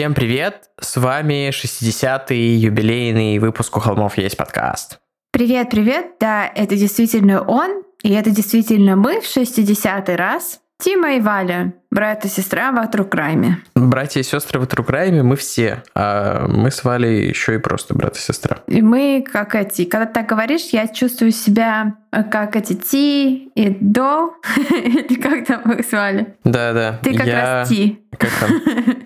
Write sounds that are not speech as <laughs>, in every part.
Всем привет! С вами 60-й юбилейный выпуск «У холмов есть подкаст». Привет, привет! Да, это действительно он, и это действительно мы в 60-й раз. Тима и Валя, брат и сестра в True Crime. Братья и сестры в True Crime мы все, а мы с Валей еще и просто брат и сестра. И мы как эти, когда ты так говоришь, я чувствую себя э, как эти Ти и До, <laughs> или как там их звали? Да-да. Ты как я... раз Ти. Как там?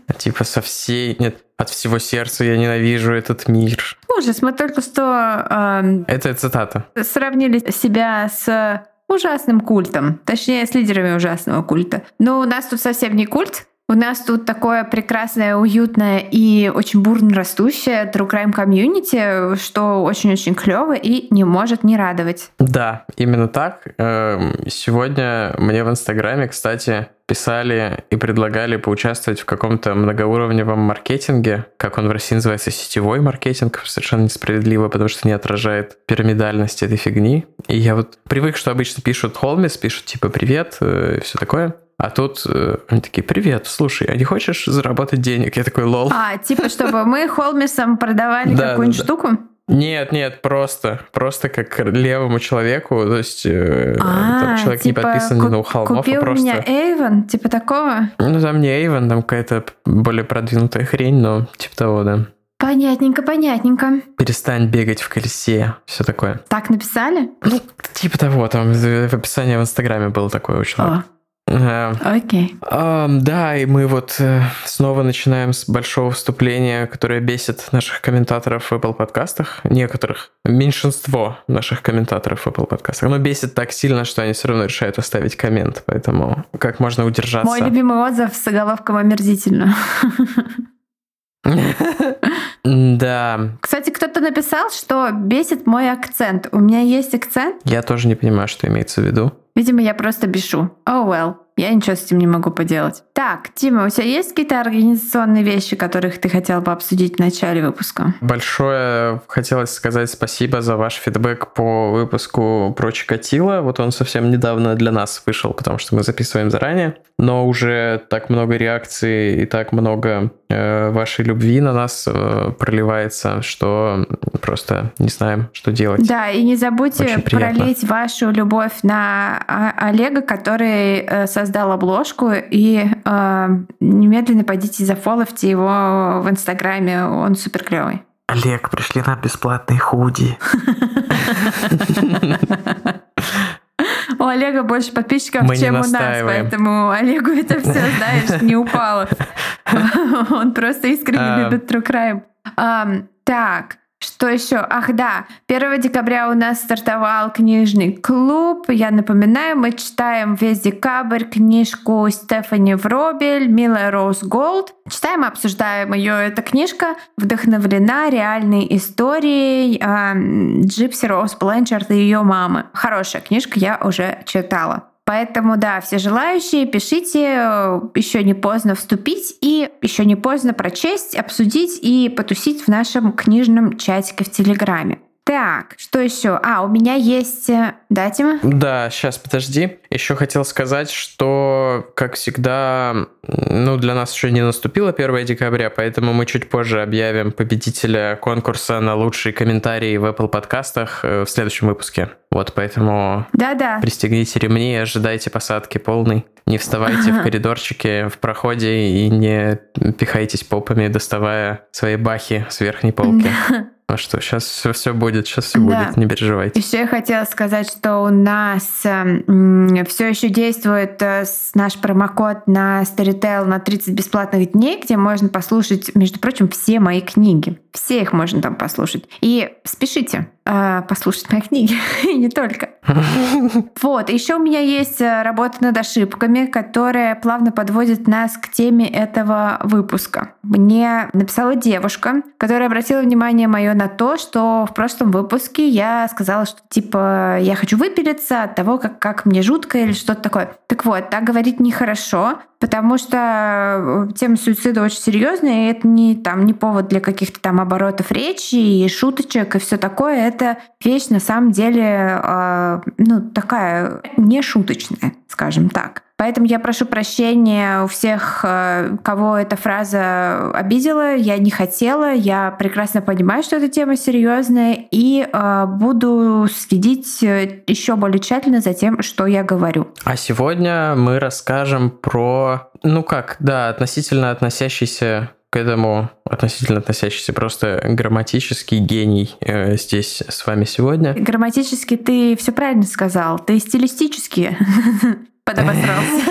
<laughs> Типа со всей... Нет, от всего сердца я ненавижу этот мир. Ужас, мы только что эм, Это цитата. сравнили себя с ужасным культом, точнее, с лидерами ужасного культа. Но у нас тут совсем не культ, у нас тут такое прекрасное, уютное и очень бурно растущее True Crime комьюнити, что очень-очень клево и не может не радовать. Да, именно так. Эм, Сегодня мне в Инстаграме, кстати, писали и предлагали поучаствовать в каком-то многоуровневом маркетинге, как он в России называется, сетевой маркетинг, совершенно несправедливо, потому что не отражает пирамидальность этой фигни. И я вот привык, что обычно пишут холмис, пишут типа «привет» э, и все такое. А тут э, они такие, привет, слушай, а не хочешь заработать денег? Я такой, лол. А, типа, чтобы мы Холмисом продавали Да, какую-нибудь штуку? Нет, нет, просто, просто как левому человеку, то есть э, там А, человек не типа, подписан ни на холмов, а купил просто... меня Эйвен, типа такого? Ну, там не Эйвен, там какая-то более продвинутая хрень, но типа того, да. Понятненько, понятненько. Перестань бегать в колесе, все такое. Так написали? Ну, типа того, там в в описании в Инстаграме было такое у человека. О, Окей. да, и мы вот э, снова начинаем с большого вступления, которое бесит наших комментаторов в Apple подкастах. Некоторых, меньшинство наших комментаторов в Apple подкастах. Оно бесит так сильно, что они все равно решают оставить коммент. Поэтому как можно удержаться? Мой любимый отзыв с заголовком омерзительно. <laughs> Да, Кстати, кто-то написал, что бесит мой акцент. У меня есть акцент. я тоже не понимаю, что имеется в виду. Видимо, я просто бешу. Oh well. Я ничего с этим не могу поделать. Так, Тима, у тебя есть какие-то организационные вещи, которых ты хотел бы обсудить в начале выпуска? Большое хотелось сказать спасибо за ваш фидбэк по выпуску про Чикатило. Вот он совсем недавно для нас вышел, потому что мы записываем заранее. Но уже так много реакций и так много вашей любви на нас э, проливается, что просто не знаем, что делать. Да, и не забудьте пролить вашу любовь на а, Олега, который э, создал обложку, и э, немедленно пойдите зафоловьте его в Инстаграме, он супер клевый. Олег, пришли нам бесплатные худи. <laughs> У Олега больше подписчиков, Мы чем у нас, поэтому Олегу это все, <laughs> знаешь, не упало. <laughs> Он просто искренне А. любит True Crime. Так, что еще? Ах да, 1 декабря у нас стартовал книжный клуб. Я напоминаю, мы читаем весь декабрь книжку Стефани Вробель «Милая Роуз Голд». Читаем обсуждаем ее. Эта книжка вдохновлена реальной историей ам, Джипси Роуз Бленчард и ее мамы. Хорошая книжка, я уже читала. Поэтому, да, все желающие, пишите, э, еще не поздно вступить и еще не поздно прочесть, обсудить и потусить в нашем книжном чатике в Телеграме. Так, что еще? А, у меня есть... э, Да, Тима? Да, сейчас, подожди. Еще хотел сказать, что, как всегда, ну, для нас еще не наступило 1 декабря, поэтому мы чуть позже объявим победителя конкурса на лучшие комментарии в Apple подкастах э, в следующем выпуске. Вот, поэтому Да-да. пристегните ремни ожидайте посадки полной. Не вставайте в коридорчике в проходе и не пихайтесь попами, доставая свои бахи с верхней полки. Ну что, сейчас все, все будет, сейчас все Да. будет, не переживайте. Еще я хотела сказать, что у нас все еще действует э, наш промокод на Storytel на 30 бесплатных дней, где можно послушать, между прочим, все мои книги. Все их можно там послушать. И спешите э, послушать мои книги, <laughs> и не только. <laughs> Вот, еще у меня есть э, работа над ошибками, которая плавно подводит нас к теме этого выпуска. Мне написала девушка, которая обратила внимание мое на то, что в прошлом выпуске я сказала, что типа я хочу выпилиться от того, как, как мне жутко или что-то такое. Так вот, так говорить нехорошо, потому что э, тема суицида очень серьезная, и это не, там, не повод для каких-то там оборотов речи и шуточек и все такое. Это вещь на самом деле э, ну, такая не шуточная, скажем так. Поэтому я прошу прощения у всех, э, кого эта фраза обидела. Я не хотела, я прекрасно понимаю, что эта тема серьезная, и э, буду следить э, еще более тщательно за тем, что я говорю. А сегодня мы расскажем про, ну как, да, относительно относящийся к этому относительно относящийся просто грамматический гений э, здесь с вами сегодня. Грамматически ты все правильно сказал, ты стилистически <laughs> подобосрался.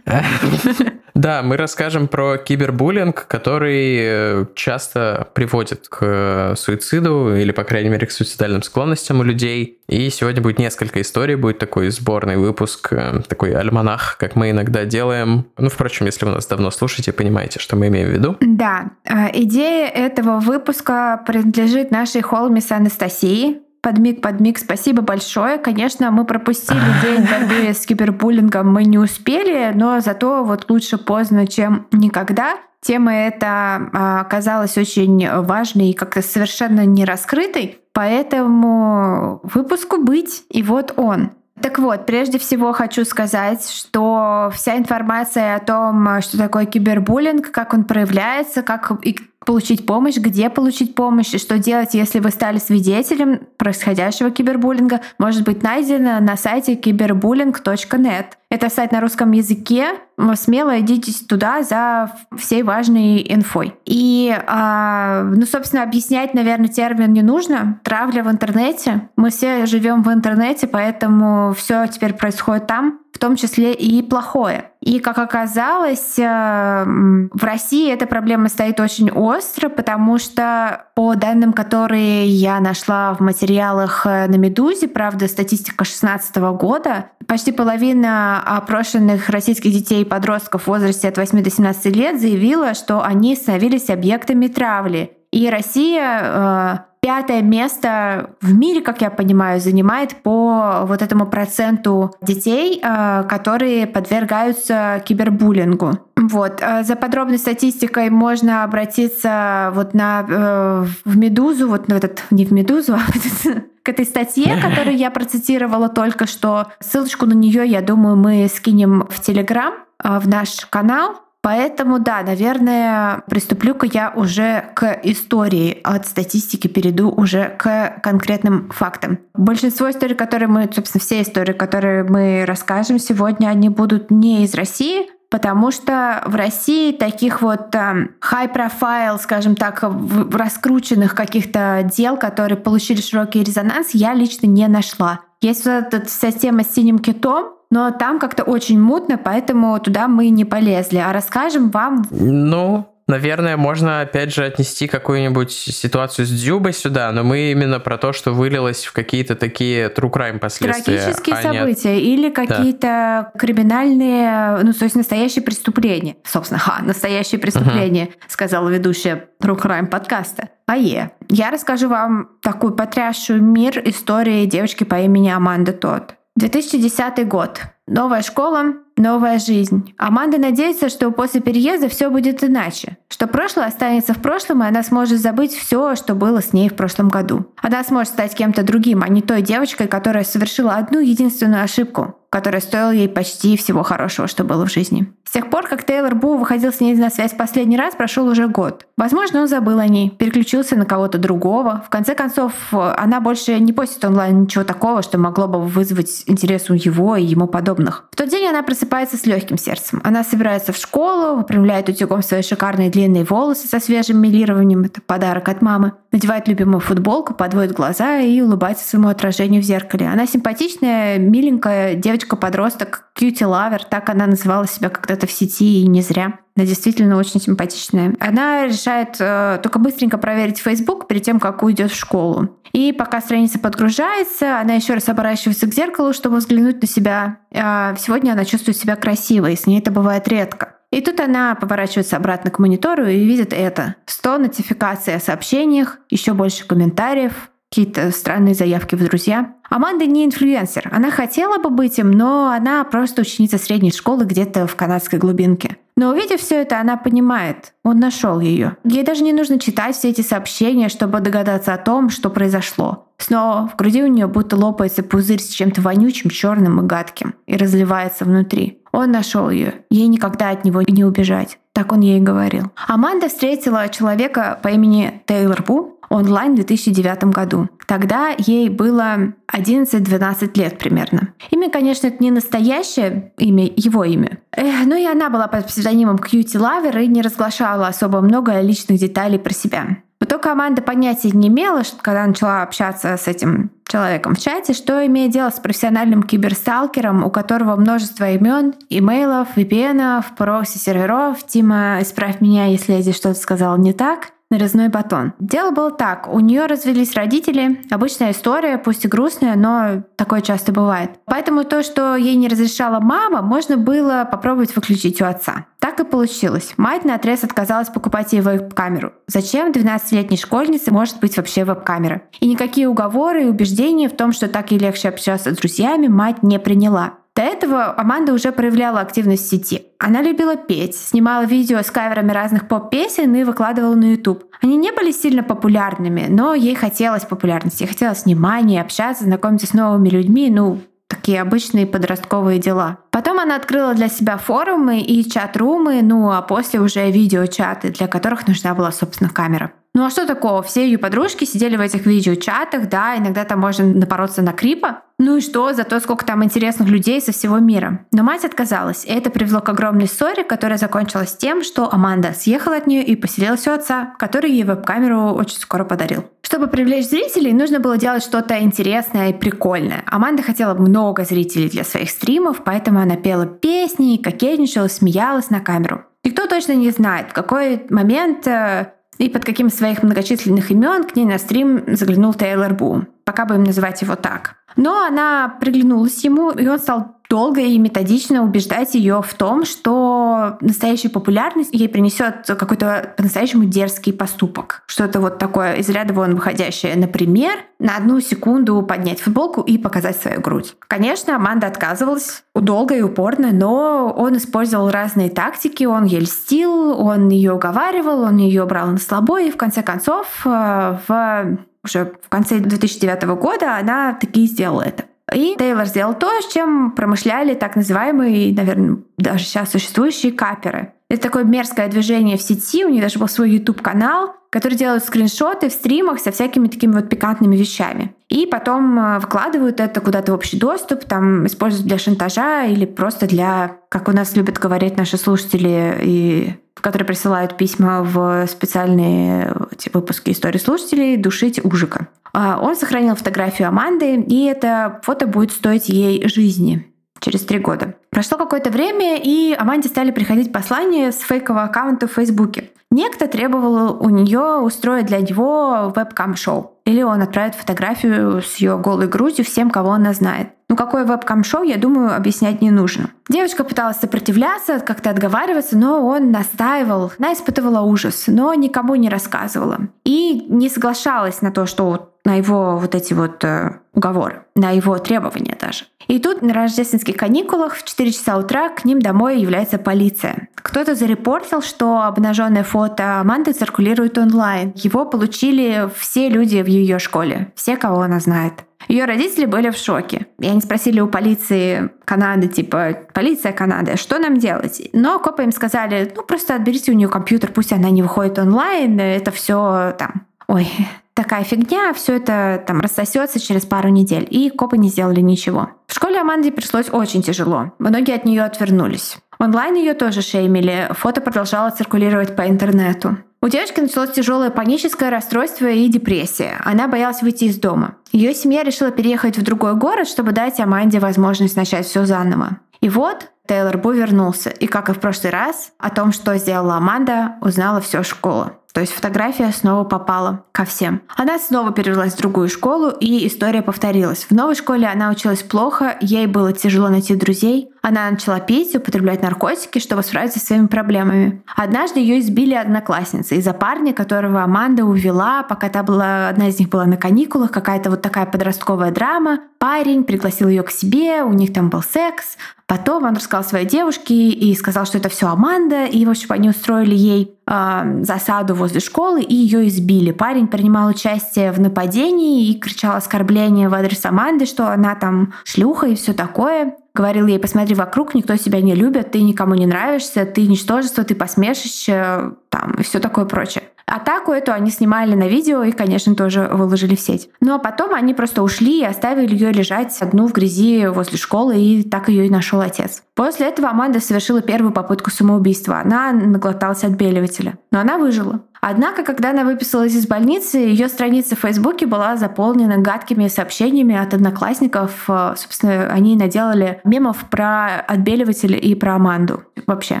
<laughs> Да, мы расскажем про кибербуллинг, который э, часто приводит к э, суициду или, по крайней мере, к суицидальным склонностям у людей. И сегодня будет несколько историй, будет такой сборный выпуск, э, такой альманах, как мы иногда делаем. Ну, впрочем, если вы нас давно слушаете, понимаете, что мы имеем в виду. Да, идея этого выпуска принадлежит нашей холмис Анастасии, Подмиг, подмиг, спасибо большое. Конечно, мы пропустили <laughs> день борьбы с кибербуллингом, мы не успели, но зато вот лучше поздно, чем никогда. Тема эта а, оказалась очень важной и как-то совершенно не раскрытой, поэтому выпуску быть, и вот он. Так вот, прежде всего хочу сказать, что вся информация о том, что такое кибербуллинг, как он проявляется, как и получить помощь, где получить помощь и что делать, если вы стали свидетелем происходящего кибербуллинга, может быть найдено на сайте cyberbullying.net. Это сайт на русском языке. Смело идите туда за всей важной инфой. И, а, ну, собственно, объяснять, наверное, термин не нужно. Травля в интернете. Мы все живем в интернете, поэтому все теперь происходит там в том числе и плохое. И, как оказалось, э, в России эта проблема стоит очень остро, потому что по данным, которые я нашла в материалах э, на «Медузе», правда, статистика 2016 года, почти половина опрошенных российских детей и подростков в возрасте от 8 до 17 лет заявила, что они становились объектами травли. И Россия э, пятое место в мире, как я понимаю, занимает по вот этому проценту детей, э, которые подвергаются кибербуллингу. Вот. Э, за подробной статистикой можно обратиться вот на, э, в «Медузу», вот на этот, не в «Медузу», а <laughs> к этой статье, <laughs> которую я процитировала только что. Ссылочку на нее, я думаю, мы скинем в Телеграм, в наш канал. Поэтому, да, наверное, приступлю-ка я уже к истории. От статистики перейду уже к конкретным фактам. Большинство историй, которые мы, собственно, все истории, которые мы расскажем сегодня, они будут не из России, потому что в России таких вот э, high profile, скажем так, раскрученных каких-то дел, которые получили широкий резонанс, я лично не нашла. Есть вот эта вся тема с синим китом, но там как-то очень мутно, поэтому туда мы не полезли. А расскажем вам... Ну, Наверное, можно опять же отнести какую-нибудь ситуацию с Дзюбой сюда, но мы именно про то, что вылилось в какие-то такие true crime последствия. Трагические а события нет... или какие-то да. криминальные, ну то есть настоящие преступления. Собственно, ха, настоящие преступления, угу. сказала ведущая true crime подкаста. Ае. Я расскажу вам такую потрясшую мир истории девочки по имени Аманда Тот. 2010 год. Новая школа, новая жизнь. Аманда надеется, что после переезда все будет иначе, что прошлое останется в прошлом, и она сможет забыть все, что было с ней в прошлом году. Она сможет стать кем-то другим, а не той девочкой, которая совершила одну единственную ошибку, которая стоила ей почти всего хорошего, что было в жизни. С тех пор, как Тейлор Бу выходил с ней на связь последний раз, прошел уже год. Возможно, он забыл о ней, переключился на кого-то другого. В конце концов, она больше не постит онлайн ничего такого, что могло бы вызвать интерес у его и ему подобных. В тот день она просыпается с легким сердцем. Она собирается в школу, выпрямляет утюгом свои шикарные длинные волосы со свежим милированием, это подарок от мамы, надевает любимую футболку, подводит глаза и улыбается своему отражению в зеркале. Она симпатичная, миленькая девочка-подросток, кьюти-лавер, так она называла себя когда-то в сети и не зря. Она действительно очень симпатичная. Она решает э, только быстренько проверить Facebook перед тем, как уйдет в школу. И пока страница подгружается, она еще раз оборачивается к зеркалу, чтобы взглянуть на себя. Э, сегодня она чувствует себя красивой, с ней это бывает редко. И тут она поворачивается обратно к монитору и видит это. 100 нотификаций о сообщениях, еще больше комментариев, какие-то странные заявки в друзья. Аманда не инфлюенсер. Она хотела бы быть им, но она просто ученица средней школы где-то в канадской глубинке. Но увидев все это, она понимает, он нашел ее. Ей даже не нужно читать все эти сообщения, чтобы догадаться о том, что произошло. Снова в груди у нее будто лопается пузырь с чем-то вонючим, черным и гадким и разливается внутри. Он нашел ее. Ей никогда от него не убежать. Так он ей говорил. Аманда встретила человека по имени Тейлор Бу онлайн в 2009 году. Тогда ей было 11-12 лет примерно. Имя, конечно, это не настоящее имя, его имя. Эх, ну и она была под псевдонимом Cutie Lover и не разглашала особо много личных деталей про себя. Но то Аманда понятия не имела, что, когда начала общаться с этим человеком в чате, что имеет дело с профессиональным киберсталкером, у которого множество имен, имейлов, VPN, прокси-серверов. Тима, исправь меня, если я здесь что-то сказала не так нарезной батон. Дело было так. У нее развелись родители. Обычная история, пусть и грустная, но такое часто бывает. Поэтому то, что ей не разрешала мама, можно было попробовать выключить у отца. Так и получилось. Мать на отрез отказалась покупать ей веб-камеру. Зачем 12-летней школьнице может быть вообще веб-камера? И никакие уговоры и убеждения в том, что так ей легче общаться с друзьями, мать не приняла. До этого Аманда уже проявляла активность в сети. Она любила петь, снимала видео с каверами разных поп-песен и выкладывала на YouTube. Они не были сильно популярными, но ей хотелось популярности, ей хотелось внимания, общаться, знакомиться с новыми людьми, ну, такие обычные подростковые дела. Потом она открыла для себя форумы и чат-румы, ну а после уже видеочаты, для которых нужна была, собственно, камера. Ну а что такого? Все ее подружки сидели в этих видеочатах, да, иногда там можно напороться на крипа. Ну и что, зато сколько там интересных людей со всего мира. Но мать отказалась, и это привело к огромной ссоре, которая закончилась тем, что Аманда съехала от нее и поселилась у отца, который ей веб-камеру очень скоро подарил. Чтобы привлечь зрителей, нужно было делать что-то интересное и прикольное. Аманда хотела много зрителей для своих стримов, поэтому она пела песни, кокетничала, смеялась на камеру. Никто точно не знает, в какой момент э, и под каким своих многочисленных имен к ней на стрим заглянул Тейлор Бу. Пока будем называть его так. Но она приглянулась ему, и он стал долго и методично убеждать ее в том, что настоящая популярность ей принесет какой-то по-настоящему дерзкий поступок. Что-то вот такое из ряда вон выходящее. Например, на одну секунду поднять футболку и показать свою грудь. Конечно, Аманда отказывалась долго и упорно, но он использовал разные тактики, он ей льстил, он ее уговаривал, он ее брал на слабо, и в конце концов э, в уже в конце 2009 года она таки сделала это. И Тейлор сделал то, с чем промышляли так называемые, наверное, даже сейчас существующие каперы. Это такое мерзкое движение в сети, у них даже был свой YouTube-канал, который делают скриншоты в стримах со всякими такими вот пикантными вещами. И потом э, вкладывают это куда-то в общий доступ, там используют для шантажа или просто для, как у нас любят говорить наши слушатели, и которые присылают письма в специальные эти выпуски истории слушателей, душить ужика. А, он сохранил фотографию Аманды, и это фото будет стоить ей жизни через три года. Прошло какое-то время, и Аманде стали приходить послания с фейкового аккаунта в Фейсбуке. Некто требовал у нее устроить для него вебкам-шоу. Или он отправит фотографию с ее голой грудью всем, кого она знает. Ну какое вебкам-шоу, я думаю, объяснять не нужно. Девочка пыталась сопротивляться, как-то отговариваться, но он настаивал. Она испытывала ужас, но никому не рассказывала. И не соглашалась на то, что на его вот эти вот э, уговоры, на его требования даже. И тут на рождественских каникулах в 4 часа утра к ним домой является полиция. Кто-то зарепортил, что обнаженное фото Аманды циркулирует онлайн. Его получили все люди в ее школе, все, кого она знает. Ее родители были в шоке. И они спросили у полиции Канады, типа, полиция Канады, что нам делать? Но копы им сказали, ну просто отберите у нее компьютер, пусть она не выходит онлайн, это все там ой, такая фигня, все это там рассосется через пару недель. И копы не сделали ничего. В школе Аманде пришлось очень тяжело. Многие от нее отвернулись. Онлайн ее тоже шеймили, фото продолжало циркулировать по интернету. У девочки началось тяжелое паническое расстройство и депрессия. Она боялась выйти из дома. Ее семья решила переехать в другой город, чтобы дать Аманде возможность начать все заново. И вот Тейлор Бу вернулся, и, как и в прошлый раз, о том, что сделала Аманда, узнала все школа. То есть фотография снова попала ко всем. Она снова перевелась в другую школу, и история повторилась. В новой школе она училась плохо, ей было тяжело найти друзей. Она начала пить употреблять наркотики, чтобы справиться со своими проблемами. Однажды ее избили одноклассницы из-за парня, которого Аманда увела, пока та была, одна из них была на каникулах, какая-то вот такая подростковая драма. Парень пригласил ее к себе, у них там был секс. Потом он рассказал своей девушке и сказал, что это все Аманда, и, в общем, они устроили ей э, засаду возле школы и ее избили. Парень принимал участие в нападении и кричал оскорбления в адрес Аманды, что она там шлюха и все такое. Говорил ей, посмотри вокруг, никто тебя не любит, ты никому не нравишься, ты ничтожество, ты посмешище, там, и все такое прочее. Атаку эту они снимали на видео и, конечно, тоже выложили в сеть. Ну а потом они просто ушли и оставили ее лежать одну в грязи возле школы, и так ее и нашел отец. После этого Аманда совершила первую попытку самоубийства. Она наглоталась отбеливателя. Но она выжила. Однако, когда она выписалась из больницы, ее страница в Фейсбуке была заполнена гадкими сообщениями от одноклассников. Собственно, они наделали мемов про отбеливатель и про Аманду. Вообще,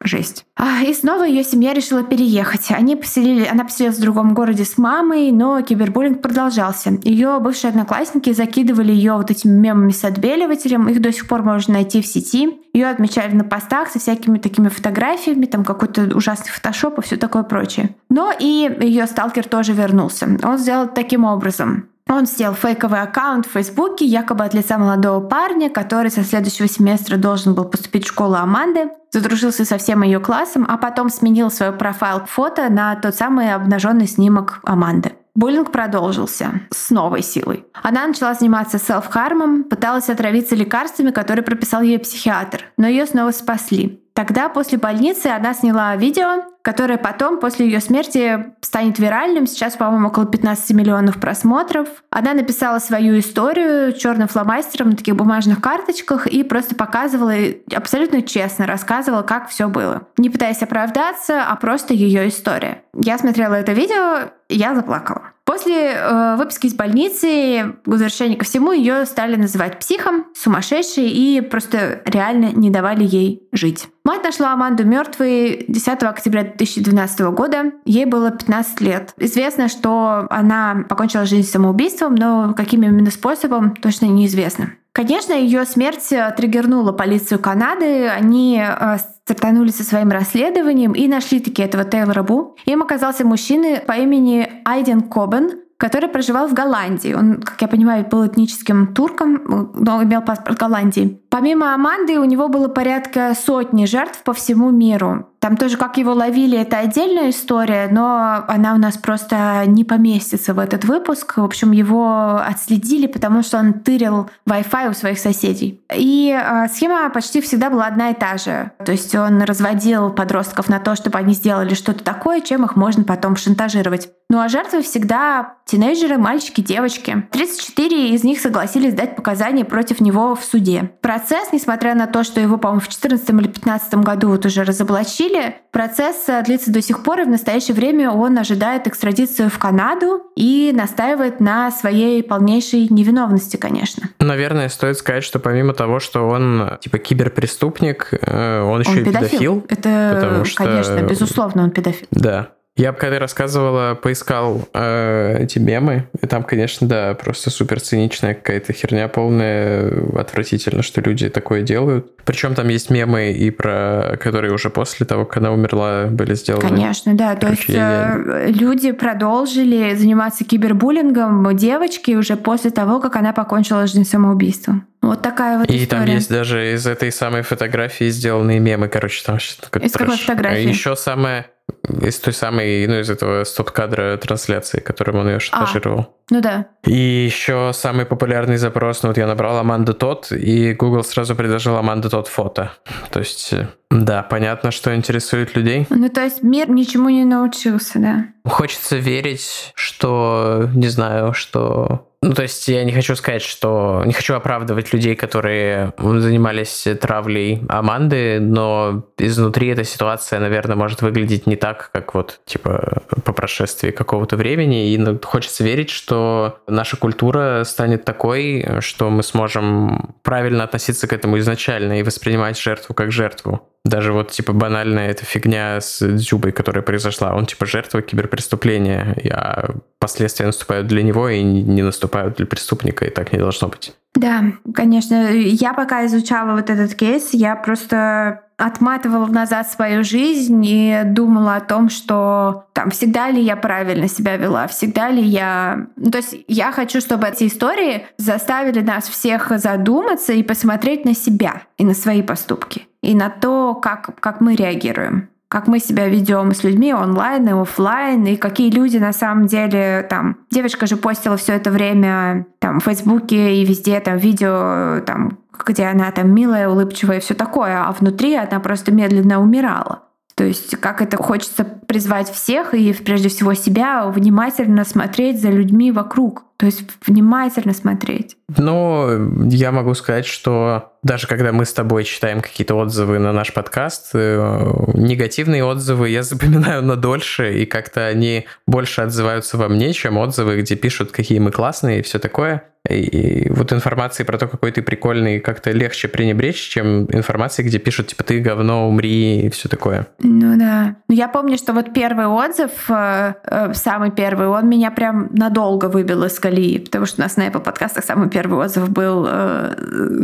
жесть. А, и снова ее семья решила переехать. Они поселили, она поселилась в другом городе с мамой, но кибербуллинг продолжался. Ее бывшие одноклассники закидывали ее вот этими мемами с отбеливателем. Их до сих пор можно найти в сети. Ее отмечали на постах со всякими такими фотографиями, там какой-то ужасный фотошоп и все такое прочее. Но и ее сталкер тоже вернулся. Он сделал таким образом. Он сделал фейковый аккаунт в Фейсбуке, якобы от лица молодого парня, который со следующего семестра должен был поступить в школу Аманды, задружился со всем ее классом, а потом сменил свой профайл фото на тот самый обнаженный снимок Аманды. Буллинг продолжился с новой силой. Она начала заниматься селф-хармом, пыталась отравиться лекарствами, которые прописал ей психиатр, но ее снова спасли. Тогда после больницы она сняла видео, которое потом, после ее смерти, станет виральным. Сейчас, по-моему, около 15 миллионов просмотров. Она написала свою историю черным фломастером на таких бумажных карточках и просто показывала, абсолютно честно рассказывала, как все было. Не пытаясь оправдаться, а просто ее история. Я смотрела это видео, я заплакала. После э, выписки из больницы, возвращения ко всему, ее стали называть психом, сумасшедшей и просто реально не давали ей жить. Мать нашла Аманду мертвой 10 октября 2012 года. Ей было 15 лет. Известно, что она покончила жизнь самоубийством, но каким именно способом, точно неизвестно. Конечно, ее смерть триггернула полицию Канады. Они э, стартанули со своим расследованием и нашли таки этого Тейлора Бу. Им оказался мужчина по имени Айден Кобен, который проживал в Голландии. Он, как я понимаю, был этническим турком, но имел паспорт Голландии. Помимо Аманды, у него было порядка сотни жертв по всему миру. Там тоже, как его ловили, это отдельная история, но она у нас просто не поместится в этот выпуск. В общем, его отследили, потому что он тырил Wi-Fi у своих соседей. И э, схема почти всегда была одна и та же. То есть он разводил подростков на то, чтобы они сделали что-то такое, чем их можно потом шантажировать. Ну а жертвы всегда тинейджеры, мальчики, девочки. 34 из них согласились дать показания против него в суде. Процесс, несмотря на то, что его, по-моему, в 14 или 15 году вот уже разоблачили, процесс э, длится до сих пор, и в настоящее время он ожидает экстрадицию в Канаду и настаивает на своей полнейшей невиновности, конечно. Наверное, стоит сказать, что помимо того, что он типа киберпреступник, э, он еще он и педофил. педофил. Это, что... конечно, безусловно, он педофил. Да. Я, когда рассказывала, поискал э, эти мемы, и там, конечно, да, просто супер циничная какая-то херня полная, отвратительно, что люди такое делают. Причем там есть мемы и про, которые уже после того, как она умерла, были сделаны. Конечно, да. То есть я... Э, люди продолжили заниматься кибербуллингом девочки уже после того, как она покончила жизнь самоубийством. Вот такая вот И история. там есть даже из этой самой фотографии сделанные мемы, короче, там что-то Из какой фотографии? Еще самое из той самой, ну, из этого стоп-кадра трансляции, которым он ее шантажировал. А, ну да. И еще самый популярный запрос, ну вот я набрал Аманда Тот, и Google сразу предложил Аманда Тот фото. То есть, да, понятно, что интересует людей. Ну то есть мир ничему не научился, да. Хочется верить, что, не знаю, что ну, то есть я не хочу сказать, что... Не хочу оправдывать людей, которые занимались травлей Аманды, но изнутри эта ситуация, наверное, может выглядеть не так, как вот, типа, по прошествии какого-то времени. И ну, хочется верить, что наша культура станет такой, что мы сможем правильно относиться к этому изначально и воспринимать жертву как жертву. Даже вот, типа, банальная эта фигня с Дзюбой, которая произошла. Он, типа, жертва киберпреступления, а последствия наступают для него и не наступают для преступника, и так не должно быть. Да, конечно. Я пока изучала вот этот кейс, я просто отматывала назад свою жизнь и думала о том, что там всегда ли я правильно себя вела, всегда ли я... Ну, то есть я хочу, чтобы эти истории заставили нас всех задуматься и посмотреть на себя и на свои поступки, и на то, как, как мы реагируем как мы себя ведем с людьми онлайн и офлайн, и какие люди на самом деле там. Девочка же постила все это время там в Фейсбуке и везде там видео там где она там милая, улыбчивая и все такое, а внутри она просто медленно умирала. То есть как это хочется призвать всех и прежде всего себя внимательно смотреть за людьми вокруг. То есть внимательно смотреть. Ну, я могу сказать, что даже когда мы с тобой читаем какие-то отзывы на наш подкаст, э, негативные отзывы я запоминаю надольше, и как-то они больше отзываются во мне, чем отзывы, где пишут, какие мы классные и все такое. И вот информации про то, какой ты прикольный, как-то легче пренебречь, чем информации, где пишут, типа, ты говно, умри и все такое. Ну да. Ну, я помню, что вот первый отзыв, э, э, самый первый, он меня прям надолго выбил из колеи, потому что у нас на Apple подкастах самый первый отзыв был э,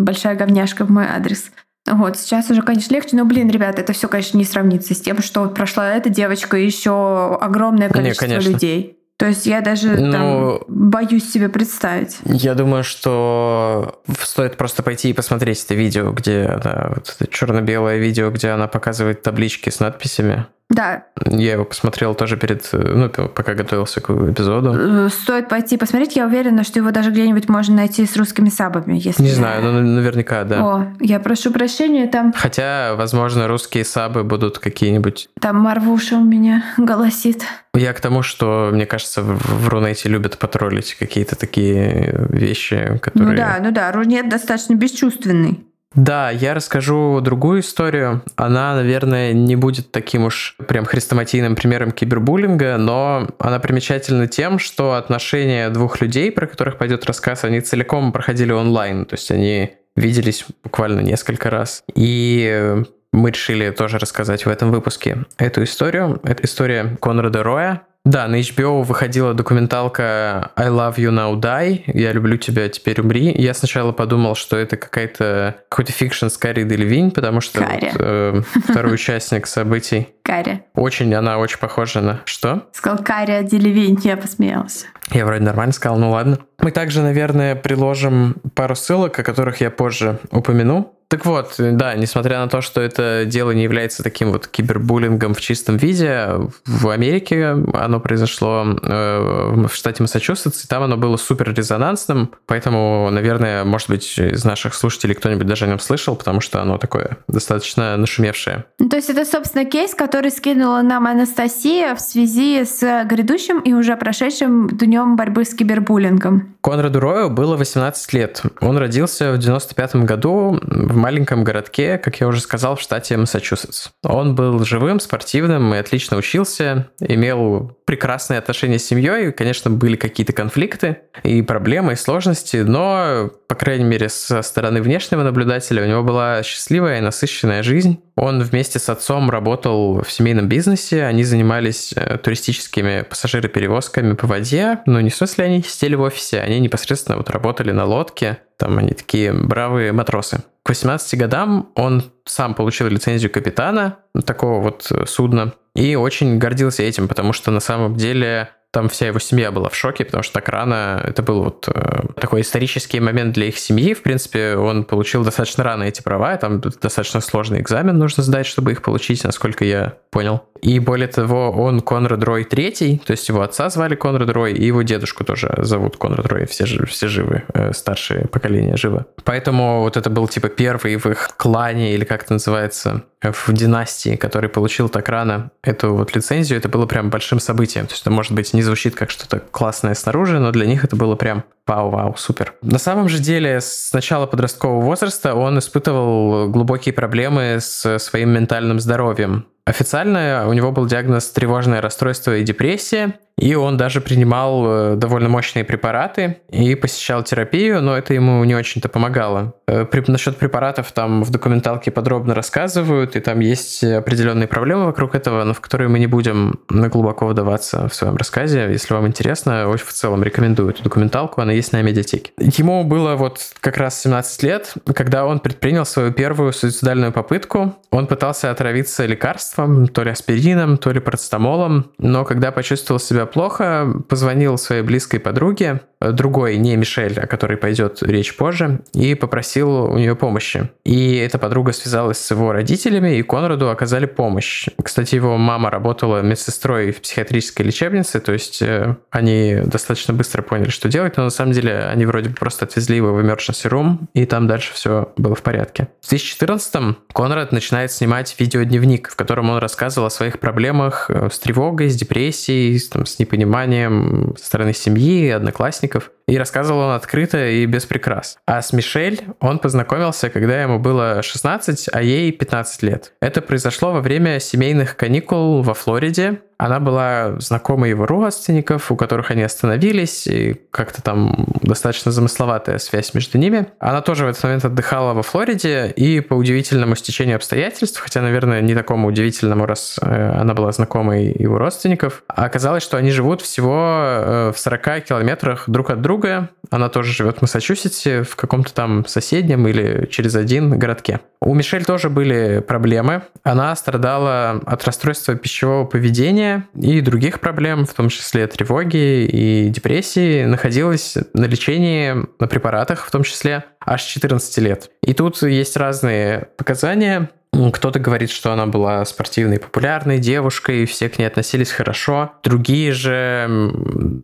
«большая говняшка в мой адрес». Вот, сейчас уже, конечно, легче, но, блин, ребята, это все, конечно, не сравнится с тем, что прошла эта девочка и еще огромное количество не, людей. То есть я даже ну, там, боюсь себе представить. Я думаю, что стоит просто пойти и посмотреть это видео, где да, вот это черно-белое видео, где она показывает таблички с надписями. Да. Я его посмотрел тоже перед, ну, пока готовился к эпизоду. Э, стоит пойти посмотреть. Я уверена, что его даже где-нибудь можно найти с русскими сабами, если... Не знаю, но наверняка, да. О, я прошу прощения, там... Хотя, возможно, русские сабы будут какие-нибудь... Там Марвуша у меня <laughs> голосит. Я к тому, что, мне кажется, в Рунете любят потроллить какие-то такие вещи, которые... Ну да, ну да, Рунет достаточно бесчувственный. Да, я расскажу другую историю. Она, наверное, не будет таким уж прям хрестоматийным примером кибербуллинга, но она примечательна тем, что отношения двух людей, про которых пойдет рассказ, они целиком проходили онлайн. То есть они виделись буквально несколько раз. И мы решили тоже рассказать в этом выпуске эту историю. Это история Конрада Роя, да, на HBO выходила документалка I Love You Now Die, Я люблю тебя, теперь умри. Я сначала подумал, что это какая-то какой-то fiction с Карой Делевинь, потому что вот, э, второй участник событий. <laughs> Кара. Очень, она очень похожа на... Что? Сказал Кара Делевинь, я посмеялся. Я вроде нормально сказал, ну ладно. Мы также, наверное, приложим пару ссылок, о которых я позже упомяну. Так вот, да, несмотря на то, что это дело не является таким вот кибербуллингом в чистом виде, в Америке оно произошло э, в штате Массачусетс, и там оно было супер резонансным, поэтому, наверное, может быть, из наших слушателей кто-нибудь даже о нем слышал, потому что оно такое достаточно нашумевшее. Ну, то есть это, собственно, кейс, который скинула нам Анастасия в связи с грядущим и уже прошедшим днем борьбы с кибербуллингом. Конраду Рою было 18 лет. Он родился в 95 году в маленьком городке, как я уже сказал, в штате Массачусетс. Он был живым, спортивным и отлично учился, имел прекрасные отношения с семьей. Конечно, были какие-то конфликты и проблемы, и сложности, но, по крайней мере, со стороны внешнего наблюдателя у него была счастливая и насыщенная жизнь. Он вместе с отцом работал в семейном бизнесе, они занимались э, туристическими пассажироперевозками по воде, но не в смысле они сидели в офисе, они непосредственно вот работали на лодке, там они такие бравые матросы. К 18 годам он сам получил лицензию капитана такого вот судна и очень гордился этим, потому что на самом деле там вся его семья была в шоке, потому что так рано, это был вот э, такой исторический момент для их семьи. В принципе, он получил достаточно рано эти права, там достаточно сложный экзамен нужно сдать, чтобы их получить, насколько я понял. И более того, он Конрад Рой третий, то есть его отца звали Конрад Рой, и его дедушку тоже зовут Конрад Рой, все, все живы, э, старшее поколение живо. Поэтому вот это был типа первый в их клане, или как это называется, в династии, который получил так рано эту вот лицензию, это было прям большим событием. То есть это, может быть, не звучит как что-то классное снаружи, но для них это было прям вау-вау, супер. На самом же деле, с начала подросткового возраста он испытывал глубокие проблемы с своим ментальным здоровьем. Официально у него был диагноз тревожное расстройство и депрессия, и он даже принимал э, довольно мощные препараты и посещал терапию, но это ему не очень-то помогало. Э, насчет препаратов там в документалке подробно рассказывают, и там есть определенные проблемы вокруг этого, но в которые мы не будем глубоко вдаваться в своем рассказе. Если вам интересно, очень в целом рекомендую эту документалку, она есть на медиатеке. Ему было вот как раз 17 лет, когда он предпринял свою первую суицидальную попытку. Он пытался отравиться лекарством, то ли аспирином, то ли парацетамолом, но когда почувствовал себя плохо, позвонил своей близкой подруге, другой, не Мишель, о которой пойдет речь позже, и попросил у нее помощи. И эта подруга связалась с его родителями, и Конраду оказали помощь. Кстати, его мама работала медсестрой в психиатрической лечебнице, то есть э, они достаточно быстро поняли, что делать, но на самом деле они вроде бы просто отвезли его в emergency room, и там дальше все было в порядке. В 2014-м Конрад начинает снимать видеодневник, в котором он рассказывал о своих проблемах э, с тревогой, с депрессией, с, там, с непониманием со стороны семьи, одноклассников. И рассказывал он открыто и без прикрас. А с Мишель он познакомился, когда ему было 16, а ей 15 лет. Это произошло во время семейных каникул во Флориде. Она была знакомой его родственников, у которых они остановились, и как-то там достаточно замысловатая связь между ними. Она тоже в этот момент отдыхала во Флориде, и по удивительному стечению обстоятельств, хотя, наверное, не такому удивительному, раз э, она была знакомой его родственников, оказалось, что они живут всего э, в 40 километрах друг от друга, она тоже живет в Массачусетсе, в каком-то там соседнем или через один городке. У Мишель тоже были проблемы. Она страдала от расстройства пищевого поведения и других проблем, в том числе тревоги и депрессии. Находилась на лечении, на препаратах в том числе, аж 14 лет. И тут есть разные показания. Кто-то говорит, что она была спортивной популярной девушкой, все к ней относились хорошо. Другие же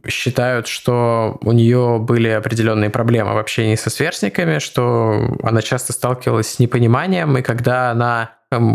считают, что у нее были определенные проблемы в общении со сверстниками, что она часто сталкивалась с непониманием, и когда она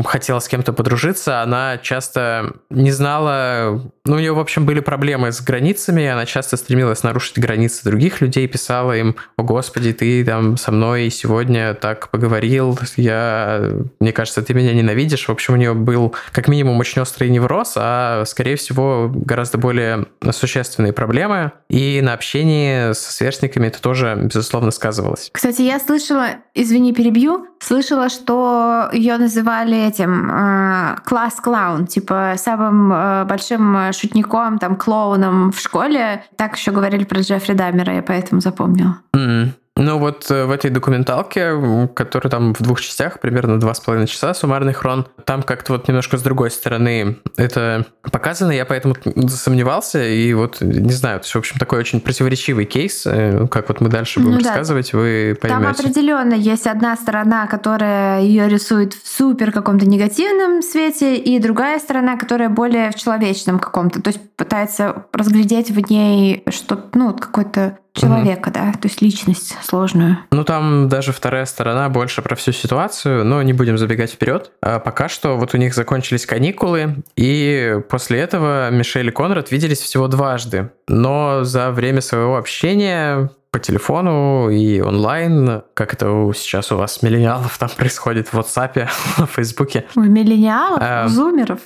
хотела с кем-то подружиться, она часто не знала... Ну, у нее, в общем, были проблемы с границами, она часто стремилась нарушить границы других людей, писала им, о, Господи, ты там со мной сегодня так поговорил, я... Мне кажется, ты меня ненавидишь. В общем, у нее был как минимум очень острый невроз, а, скорее всего, гораздо более существенные проблемы. И на общении со сверстниками это тоже, безусловно, сказывалось. Кстати, я слышала, извини, перебью, слышала, что ее называют называли этим э, класс-клаун, типа самым э, большим шутником, там, клоуном в школе. Так еще говорили про Джеффри Даммера, я поэтому запомнила. Mm-hmm. Ну вот э, в этой документалке, которая там в двух частях, примерно два с половиной часа, суммарный хрон, там как-то вот немножко с другой стороны это показано, я поэтому засомневался, и вот, не знаю, то есть, в общем, такой очень противоречивый кейс, э, как вот мы дальше будем ну, рассказывать, да. вы поймете. Там определенно есть одна сторона, которая ее рисует в супер каком-то негативном свете, и другая сторона, которая более в человечном каком-то, то есть пытается разглядеть в ней что-то, ну, какой-то человека, угу. да, то есть личность сложную. Ну, там даже вторая сторона больше про всю ситуацию, но не будем забегать вперед. А пока что вот у них закончились каникулы, и после этого Мишель и Конрад виделись всего дважды. Но за время своего общения по телефону и онлайн, как это сейчас у вас миллениалов там происходит в WhatsApp, <laughs> в Фейсбуке. У миллениалов? А, зумеров?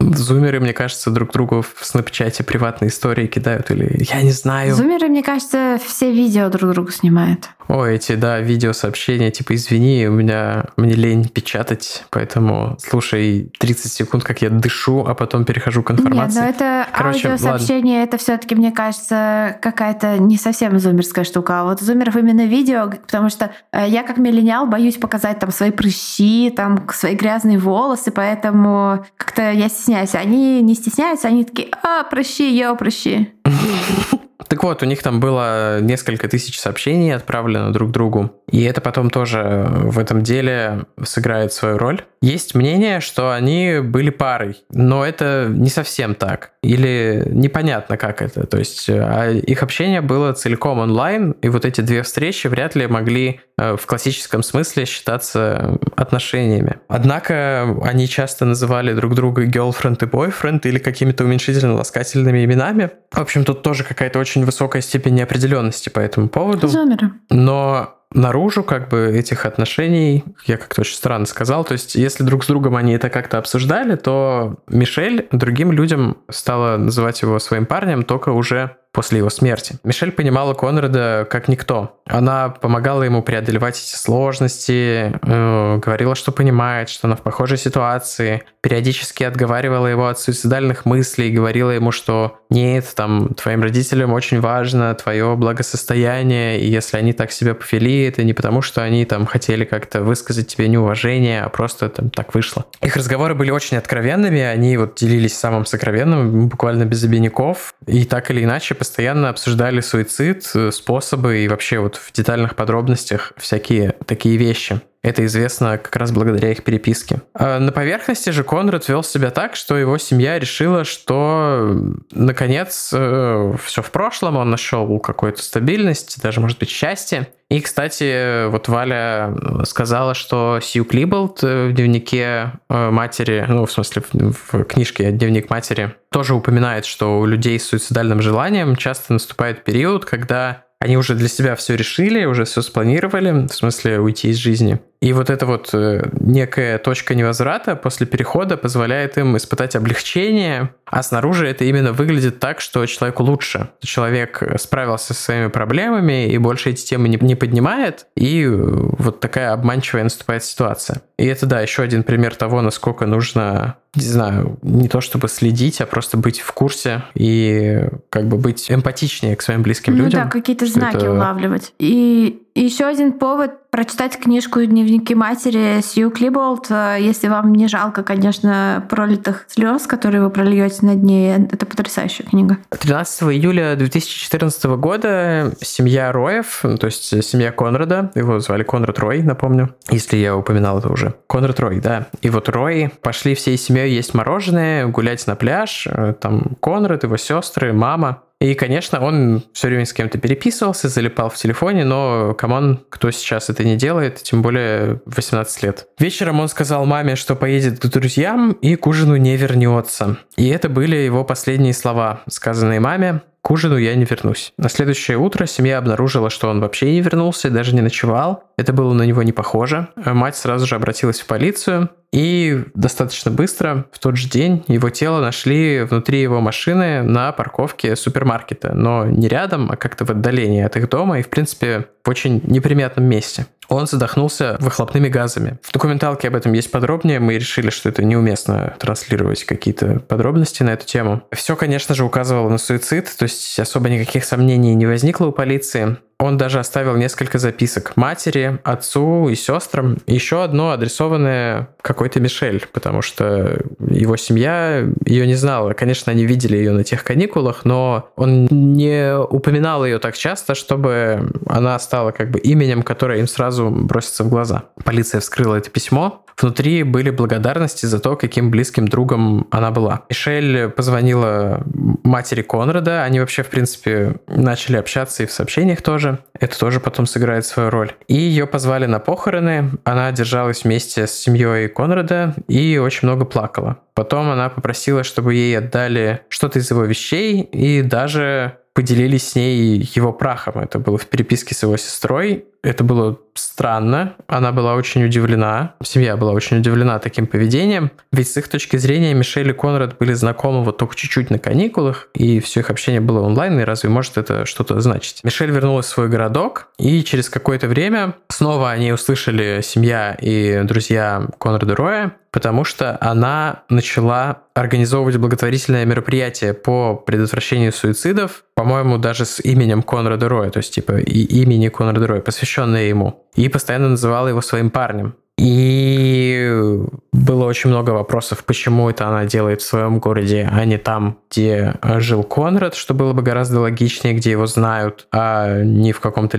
Зумеры, мне кажется, друг другу в снапчате приватные истории кидают, или я не знаю. Зумеры, мне кажется, все видео друг другу снимают. О, эти, да, видеосообщения, типа, извини, у меня, мне лень печатать, поэтому слушай 30 секунд, как я дышу, а потом перехожу к информации. Нет, но это Короче, аудиосообщение, ладно. это все таки мне кажется, какая-то не совсем зумерская штука, а вот зумеров именно видео, потому что э, я как миллениал боюсь показать там свои прыщи, там свои грязные волосы, поэтому как-то я стесняюсь. Они не стесняются, они такие, а, прыщи, я прыщи. <laughs> Так вот, у них там было несколько тысяч сообщений отправлено друг другу, и это потом тоже в этом деле сыграет свою роль. Есть мнение, что они были парой, но это не совсем так. Или непонятно, как это. То есть а их общение было целиком онлайн, и вот эти две встречи вряд ли могли э, в классическом смысле считаться отношениями. Однако они часто называли друг друга girlfriend и boyfriend или какими-то уменьшительно-ласкательными именами. В общем, тут тоже какая-то очень высокая степень неопределенности по этому поводу. Зумеры. Но наружу как бы этих отношений, я как-то очень странно сказал, то есть если друг с другом они это как-то обсуждали, то Мишель другим людям стала называть его своим парнем только уже после его смерти. Мишель понимала Конрада как никто. Она помогала ему преодолевать эти сложности, э, говорила, что понимает, что она в похожей ситуации, периодически отговаривала его от суицидальных мыслей, говорила ему, что нет, там, твоим родителям очень важно твое благосостояние, и если они так себя повели, это не потому, что они там хотели как-то высказать тебе неуважение, а просто там так вышло. Их разговоры были очень откровенными, они вот делились самым сокровенным, буквально без обиняков, и так или иначе постоянно обсуждали суицид, э, способы и вообще вот в детальных подробностях всякие такие вещи. Это известно как раз благодаря их переписке. А на поверхности же Конрад вел себя так, что его семья решила, что наконец э, все в прошлом, он нашел какую-то стабильность, даже, может быть, счастье. И, кстати, вот Валя сказала, что Сью Клиболт в дневнике э, матери, ну, в смысле, в книжке «Дневник матери», тоже упоминает, что у людей с суицидальным желанием часто наступает период, когда они уже для себя все решили, уже все спланировали, в смысле уйти из жизни. И вот эта вот э, некая точка невозврата после перехода позволяет им испытать облегчение, а снаружи это именно выглядит так, что человеку лучше. Человек справился со своими проблемами и больше эти темы не, не поднимает, и э, вот такая обманчивая наступает ситуация. И это, да, еще один пример того, насколько нужно не знаю, не то чтобы следить, а просто быть в курсе и как бы быть эмпатичнее к своим близким ну, людям. Да, какие-то знаки это... улавливать. И еще один повод прочитать книжку «Дневники матери» Сью Клиболт. Э, если вам не жалко, конечно, пролитых слез, которые вы прольете над ней, это потрясающая книга. 13 июля 2014 года семья Роев, то есть семья Конрада, его звали Конрад Рой, напомню, если я упоминал это уже. Конрад Рой, да. И вот Рой пошли всей семьей есть мороженое, гулять на пляж. Э, там Конрад, его сестры, мама. И, конечно, он все время с кем-то переписывался, залипал в телефоне, но, come on, кто сейчас это не делает, тем более 18 лет. Вечером он сказал маме, что поедет к друзьям и к ужину не вернется. И это были его последние слова, сказанные маме. К ужину я не вернусь. На следующее утро семья обнаружила, что он вообще не вернулся, даже не ночевал. Это было на него не похоже. Мать сразу же обратилась в полицию, и достаточно быстро, в тот же день, его тело нашли внутри его машины на парковке супермаркета, но не рядом, а как-то в отдалении от их дома и, в принципе, в очень неприметном месте он задохнулся выхлопными газами. В документалке об этом есть подробнее, мы решили, что это неуместно транслировать какие-то подробности на эту тему. Все, конечно же, указывало на суицид, то есть особо никаких сомнений не возникло у полиции. Он даже оставил несколько записок матери, отцу и сестрам. Еще одно адресованное какой-то Мишель, потому что его семья ее не знала. Конечно, они видели ее на тех каникулах, но он не упоминал ее так часто, чтобы она стала как бы именем, которое им сразу бросится в глаза. Полиция вскрыла это письмо, Внутри были благодарности за то, каким близким другом она была. Мишель позвонила матери Конрада, они вообще, в принципе, начали общаться и в сообщениях тоже. Это тоже потом сыграет свою роль. И ее позвали на похороны, она держалась вместе с семьей Конрада и очень много плакала. Потом она попросила, чтобы ей отдали что-то из его вещей и даже поделились с ней его прахом. Это было в переписке с его сестрой. Это было странно. Она была очень удивлена. Семья была очень удивлена таким поведением. Ведь с их точки зрения Мишель и Конрад были знакомы вот только чуть-чуть на каникулах, и все их общение было онлайн, и разве может это что-то значить? Мишель вернулась в свой городок, и через какое-то время снова они услышали семья и друзья Конрада Роя, потому что она начала организовывать благотворительное мероприятие по предотвращению суицидов, по-моему, даже с именем Конрада Роя, то есть типа и имени Конрада Роя, посвященное ему. И постоянно называла его своим парнем. И было очень много вопросов, почему это она делает в своем городе, а не там, где жил Конрад, что было бы гораздо логичнее, где его знают, а не в каком-то,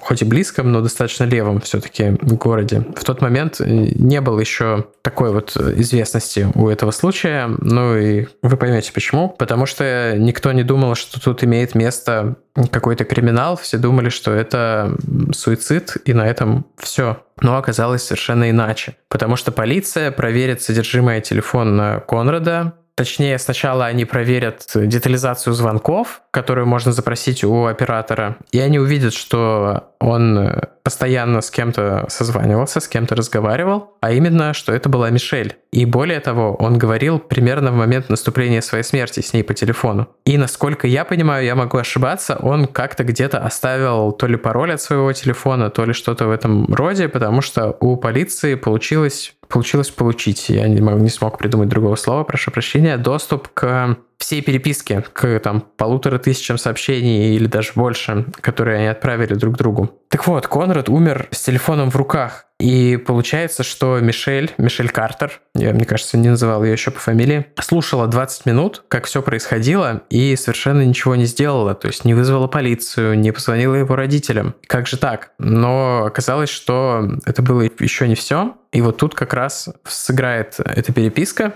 хоть и близком, но достаточно левом все-таки городе. В тот момент не было еще такой вот известности у этого случая, ну и вы поймете почему. Потому что никто не думал, что тут имеет место какой-то криминал, все думали, что это суицид, и на этом все. Но оказалось совершенно иначе. Потому что полиция проверит содержимое телефона Конрада, Точнее, сначала они проверят детализацию звонков, которую можно запросить у оператора, и они увидят, что он постоянно с кем-то созванивался, с кем-то разговаривал, а именно, что это была Мишель. И более того, он говорил примерно в момент наступления своей смерти с ней по телефону. И насколько я понимаю, я могу ошибаться, он как-то где-то оставил то ли пароль от своего телефона, то ли что-то в этом роде, потому что у полиции получилось получилось получить, я не, не смог придумать другого слова, прошу прощения, доступ к всей переписки к там полутора тысячам сообщений или даже больше, которые они отправили друг другу. Так вот, Конрад умер с телефоном в руках. И получается, что Мишель, Мишель Картер, я, мне кажется, не называл ее еще по фамилии, слушала 20 минут, как все происходило, и совершенно ничего не сделала. То есть не вызвала полицию, не позвонила его родителям. Как же так? Но оказалось, что это было еще не все. И вот тут как раз сыграет эта переписка,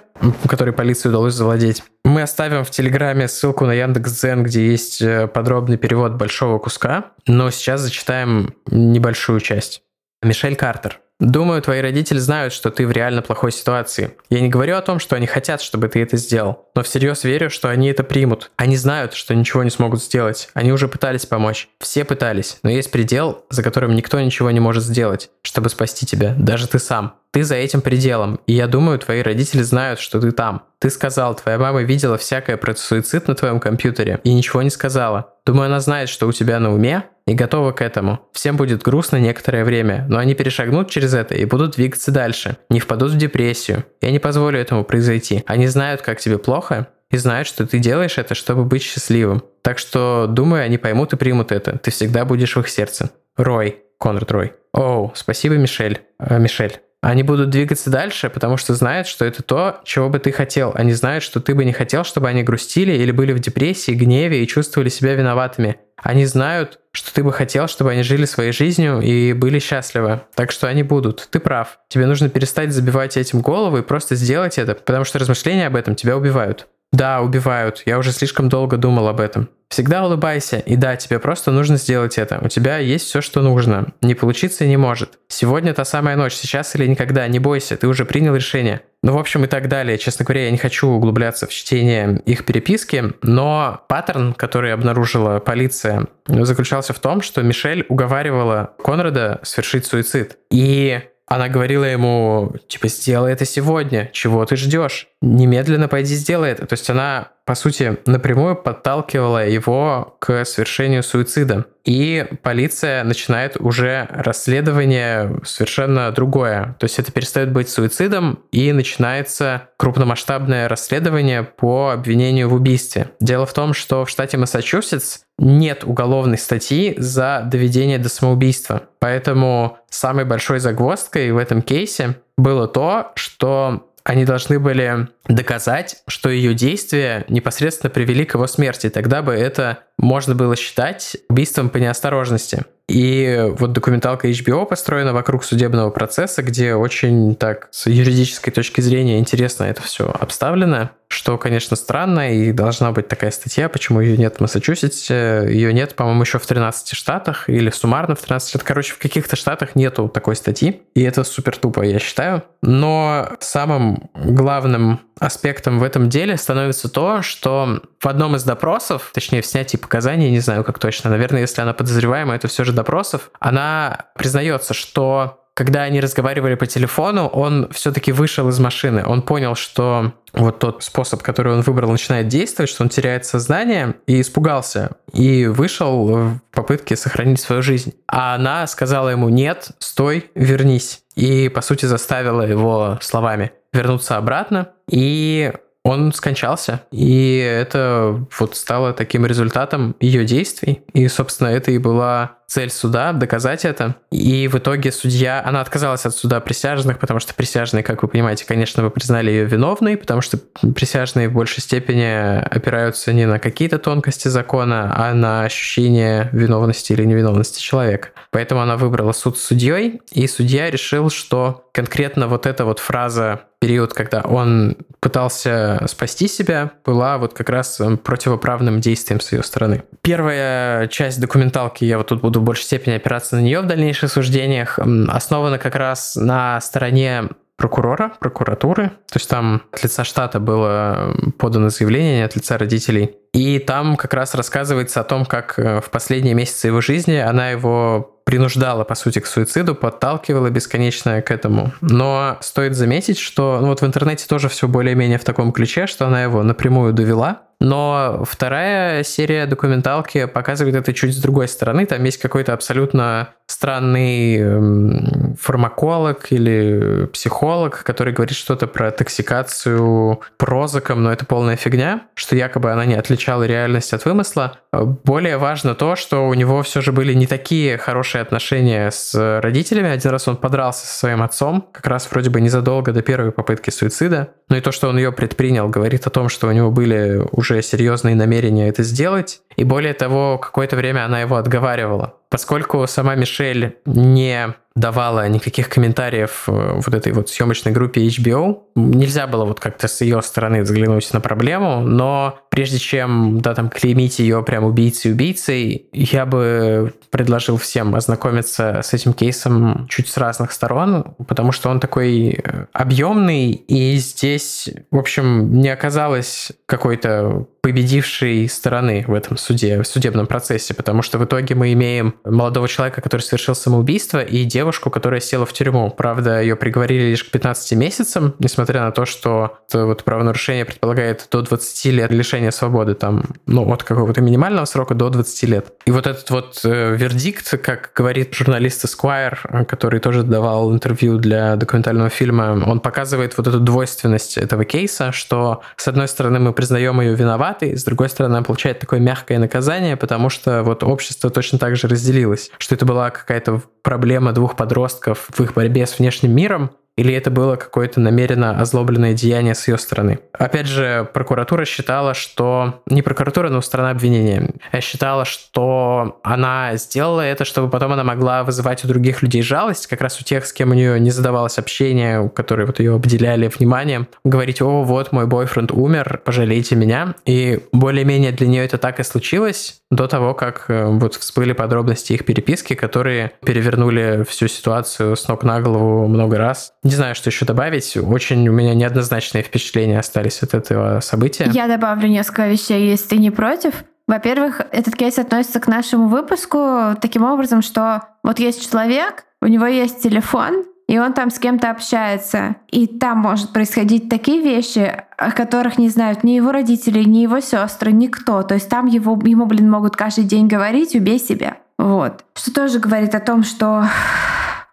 которой полиции удалось завладеть. Мы оставим в Телеграме ссылку на Яндекс.Дзен, где есть э, подробный перевод большого куска, но сейчас зачитаем небольшую часть. Мишель Картер. Думаю, твои родители знают, что ты в реально плохой ситуации. Я не говорю о том, что они хотят, чтобы ты это сделал, но всерьез верю, что они это примут. Они знают, что ничего не смогут сделать. Они уже пытались помочь. Все пытались, но есть предел, за которым никто ничего не может сделать, чтобы спасти тебя, даже ты сам. Ты за этим пределом, и я думаю, твои родители знают, что ты там. Ты сказал, твоя мама видела всякое про суицид на твоем компьютере и ничего не сказала. Думаю, она знает, что у тебя на уме, и готова к этому. Всем будет грустно некоторое время, но они перешагнут через это и будут двигаться дальше, не впадут в депрессию. Я не позволю этому произойти. Они знают, как тебе плохо, и знают, что ты делаешь это, чтобы быть счастливым. Так что, думаю, они поймут и примут это. Ты всегда будешь в их сердце. Рой. Конрад Рой. Оу, спасибо, Мишель. Э, Мишель. Они будут двигаться дальше, потому что знают, что это то, чего бы ты хотел. Они знают, что ты бы не хотел, чтобы они грустили или были в депрессии, гневе и чувствовали себя виноватыми. Они знают, что ты бы хотел, чтобы они жили своей жизнью и были счастливы. Так что они будут. Ты прав. Тебе нужно перестать забивать этим голову и просто сделать это, потому что размышления об этом тебя убивают. Да, убивают. Я уже слишком долго думал об этом. Всегда улыбайся, и да, тебе просто нужно сделать это. У тебя есть все, что нужно. Не получиться не может. Сегодня та самая ночь, сейчас или никогда, не бойся, ты уже принял решение. Ну, в общем, и так далее. Честно говоря, я не хочу углубляться в чтение их переписки, но паттерн, который обнаружила полиция, заключался в том, что Мишель уговаривала Конрада совершить суицид. И она говорила ему, типа, сделай это сегодня, чего ты ждешь? Немедленно пойди сделай это. То есть она по сути, напрямую подталкивала его к совершению суицида. И полиция начинает уже расследование совершенно другое. То есть это перестает быть суицидом и начинается крупномасштабное расследование по обвинению в убийстве. Дело в том, что в штате Массачусетс нет уголовной статьи за доведение до самоубийства. Поэтому самой большой загвоздкой в этом кейсе было то, что они должны были доказать, что ее действия непосредственно привели к его смерти. Тогда бы это можно было считать убийством по неосторожности. И вот документалка HBO построена вокруг судебного процесса, где очень так с юридической точки зрения интересно это все обставлено, что, конечно, странно, и должна быть такая статья, почему ее нет в Массачусетсе, ее нет, по-моему, еще в 13 штатах, или суммарно в 13 штатах, короче, в каких-то штатах нету такой статьи, и это супер тупо, я считаю. Но самым главным аспектом в этом деле становится то, что в одном из допросов, точнее в снятии показаний, не знаю как точно, наверное, если она подозреваемая, это все же допросов, она признается, что когда они разговаривали по телефону, он все-таки вышел из машины. Он понял, что вот тот способ, который он выбрал, начинает действовать, что он теряет сознание и испугался. И вышел в попытке сохранить свою жизнь. А она сказала ему «нет, стой, вернись». И, по сути, заставила его словами вернуться обратно. И он скончался. И это вот стало таким результатом ее действий. И, собственно, это и была цель суда доказать это. И в итоге судья, она отказалась от суда присяжных, потому что присяжные, как вы понимаете, конечно, вы признали ее виновной, потому что присяжные в большей степени опираются не на какие-то тонкости закона, а на ощущение виновности или невиновности человека. Поэтому она выбрала суд с судьей, и судья решил, что конкретно вот эта вот фраза период, когда он пытался спасти себя, была вот как раз противоправным действием с ее стороны. Первая часть документалки, я вот тут буду в большей степени опираться на нее в дальнейших суждениях, основана как раз на стороне прокурора, прокуратуры. То есть там от лица штата было подано заявление, не от лица родителей. И там как раз рассказывается о том, как э, в последние месяцы его жизни она его принуждала, по сути, к суициду, подталкивала бесконечно к этому. Но стоит заметить, что ну, вот в интернете тоже все более-менее в таком ключе, что она его напрямую довела. Но вторая серия документалки показывает это чуть с другой стороны. Там есть какой-то абсолютно странный эм, фармаколог или психолог, который говорит что-то про токсикацию прозаком, но это полная фигня, что якобы она не отличала реальность от вымысла. Более важно то, что у него все же были не такие хорошие отношения с родителями. Один раз он подрался со своим отцом, как раз вроде бы незадолго до первой попытки суицида. Ну и то, что он ее предпринял, говорит о том, что у него были уже серьезные намерения это сделать. И более того, какое-то время она его отговаривала. Поскольку сама Мишель не давала никаких комментариев э, вот этой вот съемочной группе HBO. Нельзя было вот как-то с ее стороны взглянуть на проблему, но прежде чем, да, там, клеймить ее прям убийцей-убийцей, я бы предложил всем ознакомиться с этим кейсом чуть с разных сторон, потому что он такой э, объемный, и здесь, в общем, не оказалось какой-то победившей стороны в этом суде, в судебном процессе, потому что в итоге мы имеем молодого человека, который совершил самоубийство, и девушку, которая села в тюрьму. Правда, ее приговорили лишь к 15 месяцам, несмотря на то, что это вот правонарушение предполагает до 20 лет лишения свободы, там, ну, от какого-то минимального срока до 20 лет. И вот этот вот э, вердикт, как говорит журналист Esquire, который тоже давал интервью для документального фильма, он показывает вот эту двойственность этого кейса, что, с одной стороны, мы признаем ее виноватой, виноватый, с другой стороны, он получает такое мягкое наказание, потому что вот общество точно так же разделилось, что это была какая-то проблема двух подростков в их борьбе с внешним миром, или это было какое-то намеренно озлобленное деяние с ее стороны. Опять же, прокуратура считала, что... Не прокуратура, но сторона обвинения. Считала, что она сделала это, чтобы потом она могла вызывать у других людей жалость, как раз у тех, с кем у нее не задавалось общение, которые вот ее обделяли вниманием, говорить, о, вот мой бойфренд умер, пожалейте меня. И более-менее для нее это так и случилось до того, как э, вот всплыли подробности их переписки, которые перевернули всю ситуацию с ног на голову много раз. Не знаю, что еще добавить. Очень у меня неоднозначные впечатления остались от этого события. Я добавлю несколько вещей, если ты не против. Во-первых, этот кейс относится к нашему выпуску таким образом, что вот есть человек, у него есть телефон, и он там с кем-то общается. И там может происходить такие вещи, о которых не знают ни его родители, ни его сестры, никто. То есть там его, ему, блин, могут каждый день говорить «убей себя». Вот. Что тоже говорит о том, что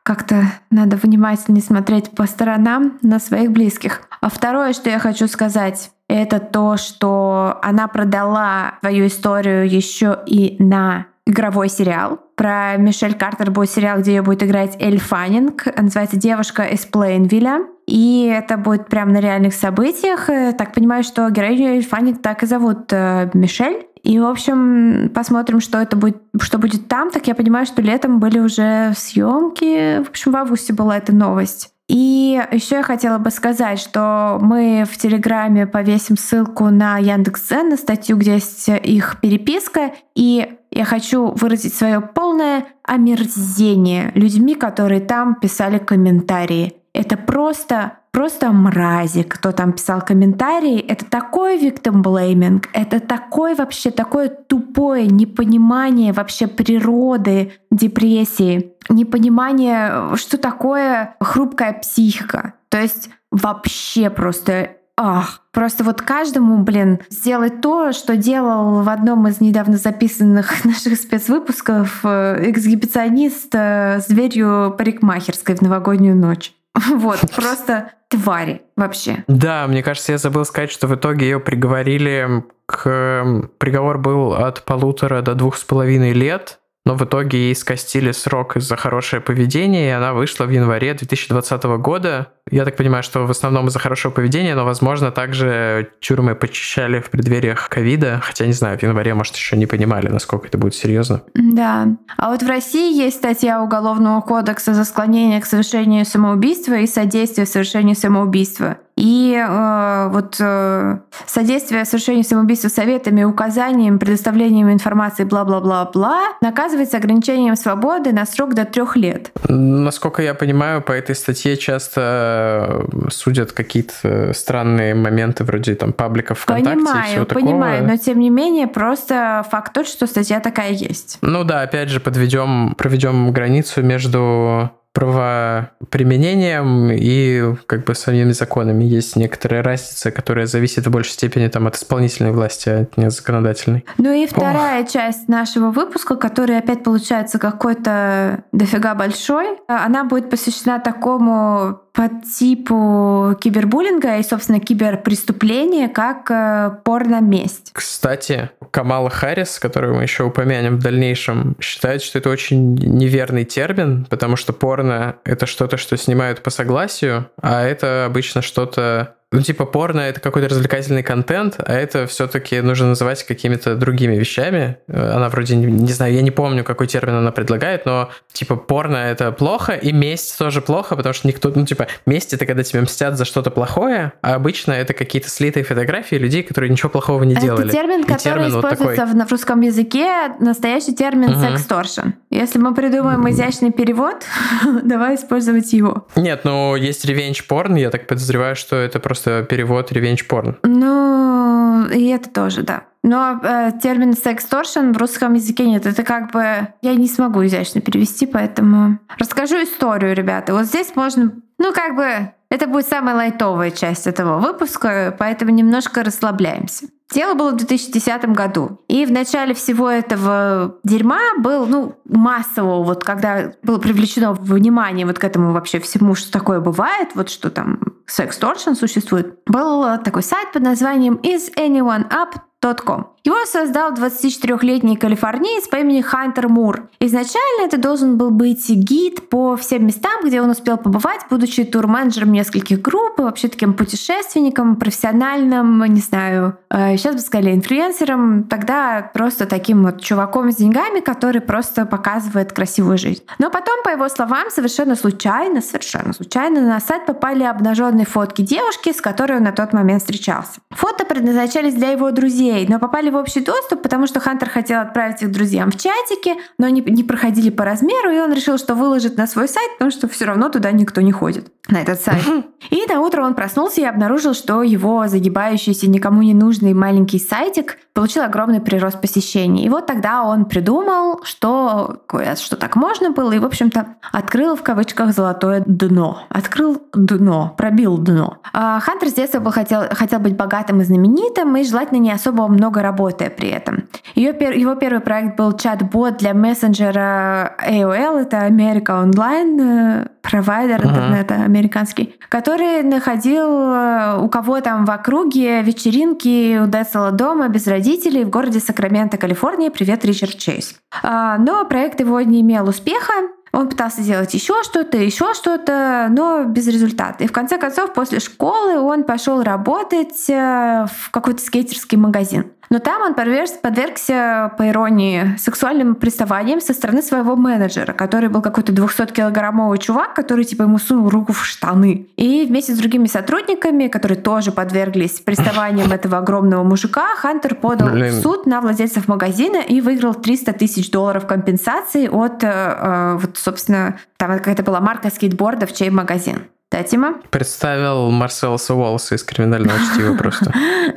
как-то надо внимательнее смотреть по сторонам на своих близких. А второе, что я хочу сказать, это то, что она продала свою историю еще и на игровой сериал. Про Мишель Картер будет сериал, где ее будет играть Эль Фаннинг. Называется «Девушка из Плейнвилля». И это будет прямо на реальных событиях. Так понимаю, что героиню Эль Фаннинг так и зовут э, Мишель. И, в общем, посмотрим, что это будет, что будет там. Так я понимаю, что летом были уже съемки. В общем, в августе была эта новость. И еще я хотела бы сказать, что мы в Телеграме повесим ссылку на Яндекс.Дзен, на статью, где есть их переписка. И я хочу выразить свое полное омерзение людьми, которые там писали комментарии. Это просто просто мрази, кто там писал комментарии. Это такой victim blaming, это такое вообще такое тупое непонимание вообще природы депрессии, непонимание, что такое хрупкая психика. То есть вообще просто Ах, просто вот каждому, блин, сделать то, что делал в одном из недавно записанных <laughs> наших спецвыпусков э, эксгибиционист э, с дверью парикмахерской в новогоднюю ночь. <laughs> Вот, просто твари вообще. Да, мне кажется, я забыл сказать, что в итоге ее приговорили к... Приговор был от полутора до двух с половиной лет но в итоге ей скостили срок из-за хорошее поведение, и она вышла в январе 2020 года. Я так понимаю, что в основном из-за хорошего поведения, но, возможно, также тюрьмы почищали в преддвериях ковида, хотя, не знаю, в январе, может, еще не понимали, насколько это будет серьезно. Да. А вот в России есть статья Уголовного кодекса за склонение к совершению самоубийства и содействие совершению самоубийства. И э, вот э, содействие совершению самоубийства советами, указаниями, предоставлением информации, бла-бла-бла-бла, наказывается ограничением свободы на срок до трех лет. Насколько я понимаю, по этой статье часто э, судят какие-то странные моменты вроде там пабликов ВКонтакте понимаю, и всего такого. Понимаю, но тем не менее просто факт тот, что статья такая есть. Ну да, опять же, подведем, проведем границу между правоприменением и как бы самими законами. Есть некоторая разница, которая зависит в большей степени там, от исполнительной власти, а не от законодательной. Ну и вторая Ох. часть нашего выпуска, который опять получается какой-то дофига большой, она будет посвящена такому по типу кибербуллинга и, собственно, киберпреступления, как э, порно-месть. Кстати, Камала Харрис, которую мы еще упомянем в дальнейшем, считает, что это очень неверный термин, потому что порно — это что-то, что снимают по согласию, а это обычно что-то ну, типа, порно — это какой-то развлекательный контент, а это все-таки нужно называть какими-то другими вещами. Она вроде, не, не знаю, я не помню, какой термин она предлагает, но, типа, порно — это плохо, и месть тоже плохо, потому что никто, ну, типа, месть — это когда тебя мстят за что-то плохое, а обычно это какие-то слитые фотографии людей, которые ничего плохого не делали. Это термин, и который термин используется вот такой... в русском языке, настоящий термин угу. «сексторшн». Если мы придумаем изящный перевод, <laughs> давай использовать его. Нет, ну, есть ревенч-порн, я так подозреваю, что это просто просто перевод ревенч порн. Ну, и это тоже, да. Но э, термин сексторшн в русском языке нет. Это как бы... Я не смогу изящно перевести, поэтому... Расскажу историю, ребята. Вот здесь можно... Ну, как бы... Это будет самая лайтовая часть этого выпуска, поэтому немножко расслабляемся. Дело было в 2010 году. И в начале всего этого дерьма был, ну, массово, вот когда было привлечено внимание вот к этому вообще всему, что такое бывает, вот что там секс-торшн существует, был такой сайт под названием Is Anyone Up Com. Его создал 24-летний калифорниец по имени Хантер Мур. Изначально это должен был быть гид по всем местам, где он успел побывать, будучи турменеджером нескольких групп, и вообще таким путешественником, профессиональным, не знаю, сейчас э, бы сказали инфлюенсером, тогда просто таким вот чуваком с деньгами, который просто показывает красивую жизнь. Но потом, по его словам, совершенно случайно, совершенно случайно на сайт попали обнаженные фотки девушки, с которой он на тот момент встречался. Фото предназначались для его друзей, друзей, но попали в общий доступ, потому что Хантер хотел отправить их друзьям в чатике, но они не проходили по размеру, и он решил, что выложит на свой сайт, потому что все равно туда никто не ходит, на этот сайт. <laughs> И на утро он проснулся и обнаружил, что его загибающийся, никому не нужный маленький сайтик получил огромный прирост посещений. И вот тогда он придумал, что, что так можно было, и, в общем-то, открыл в кавычках золотое дно. Открыл дно, пробил дно. А Хантер с детства был, хотел, хотел быть богатым и знаменитым, и желательно не особо много работая при этом. Ее, его первый проект был чат-бот для мессенджера AOL, это Америка онлайн, э, провайдер uh-huh. интернета американский, который находил э, у кого там в округе вечеринки у Децела дома без родителей в городе Сакраменто, Калифорния. Привет, Ричард Чейз. А, но проект его не имел успеха, он пытался делать еще что-то, еще что-то, но без результата. И в конце концов, после школы он пошел работать э, в какой-то скейтерский магазин. Но там он подвергся, по иронии, сексуальным приставаниям со стороны своего менеджера, который был какой-то 200-килограммовый чувак, который типа ему сунул руку в штаны. И вместе с другими сотрудниками, которые тоже подверглись приставаниям <laughs> этого огромного мужика, Хантер подал Блин. в суд на владельцев магазина и выиграл 300 тысяч долларов компенсации от, э, э, вот, собственно, там какая-то была марка скейтбордов, чей магазин. Да, Тима? Представил Марселоса Уоллеса из «Криминального чтива» <laughs> просто.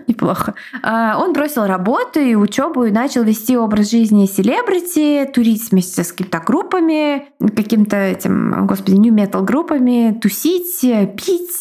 Неплохо. А, он бросил работу и учебу и начал вести образ жизни селебрити, турить вместе с какими-то группами, каким-то этим, господи, нью-метал группами, тусить, пить,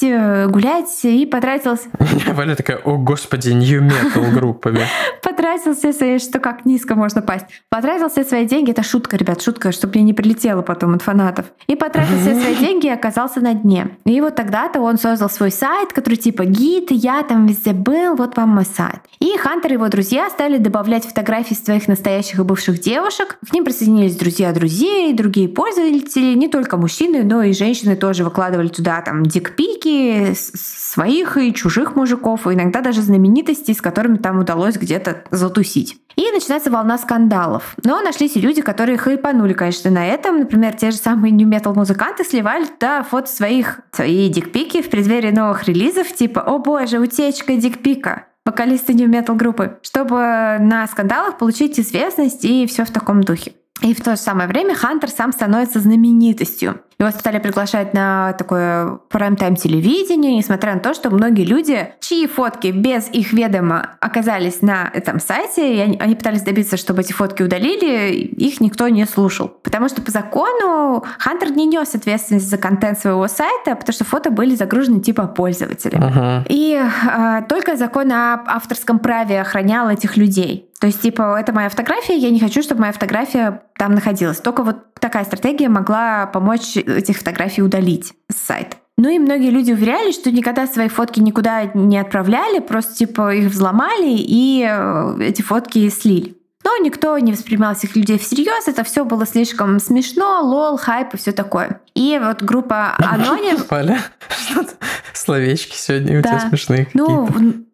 гулять и потратился... <laughs> Валя такая, о господи, нью-метал группами. <laughs> Потратил все свои, что как низко можно пасть. Потратил все свои деньги, это шутка, ребят, шутка, чтобы мне не прилетело потом от фанатов. И потратил все свои деньги и оказался на дне. И вот тогда-то он создал свой сайт, который типа гид, я там везде был, вот вам мой сайт. И Хантер и его друзья стали добавлять фотографии своих настоящих и бывших девушек. К ним присоединились друзья друзей, другие пользователи, не только мужчины, но и женщины тоже выкладывали туда там дикпики своих и чужих мужиков, и иногда даже знаменитостей, с которыми там удалось где-то затусить. И начинается волна скандалов. Но нашлись и люди, которые хайпанули, конечно, на этом. Например, те же самые нью-метал музыканты сливали да, фото своих, свои дикпики в преддверии новых релизов, типа «О боже, утечка дикпика» вокалисты нью-метал группы, чтобы на скандалах получить известность и все в таком духе. И в то же самое время Хантер сам становится знаменитостью. Его стали приглашать на такое прайм-тайм телевидение, несмотря на то, что многие люди, чьи фотки без их ведома оказались на этом сайте, и они, они пытались добиться, чтобы эти фотки удалили, их никто не слушал. Потому что по закону Хантер не нес ответственность за контент своего сайта, потому что фото были загружены типа пользователя. Uh-huh. И э, только закон о авторском праве охранял этих людей. То есть, типа, это моя фотография, я не хочу, чтобы моя фотография там находилась. Только вот такая стратегия могла помочь этих фотографий удалить с сайта. Ну и многие люди уверяли, что никогда свои фотки никуда не отправляли, просто типа их взломали и э, эти фотки слили. Но никто не воспринимал этих людей всерьез, это все было слишком смешно, лол, хайп и все такое. И вот группа Аноним... <laughs> Поля, что-то словечки сегодня у тебя смешные Ну,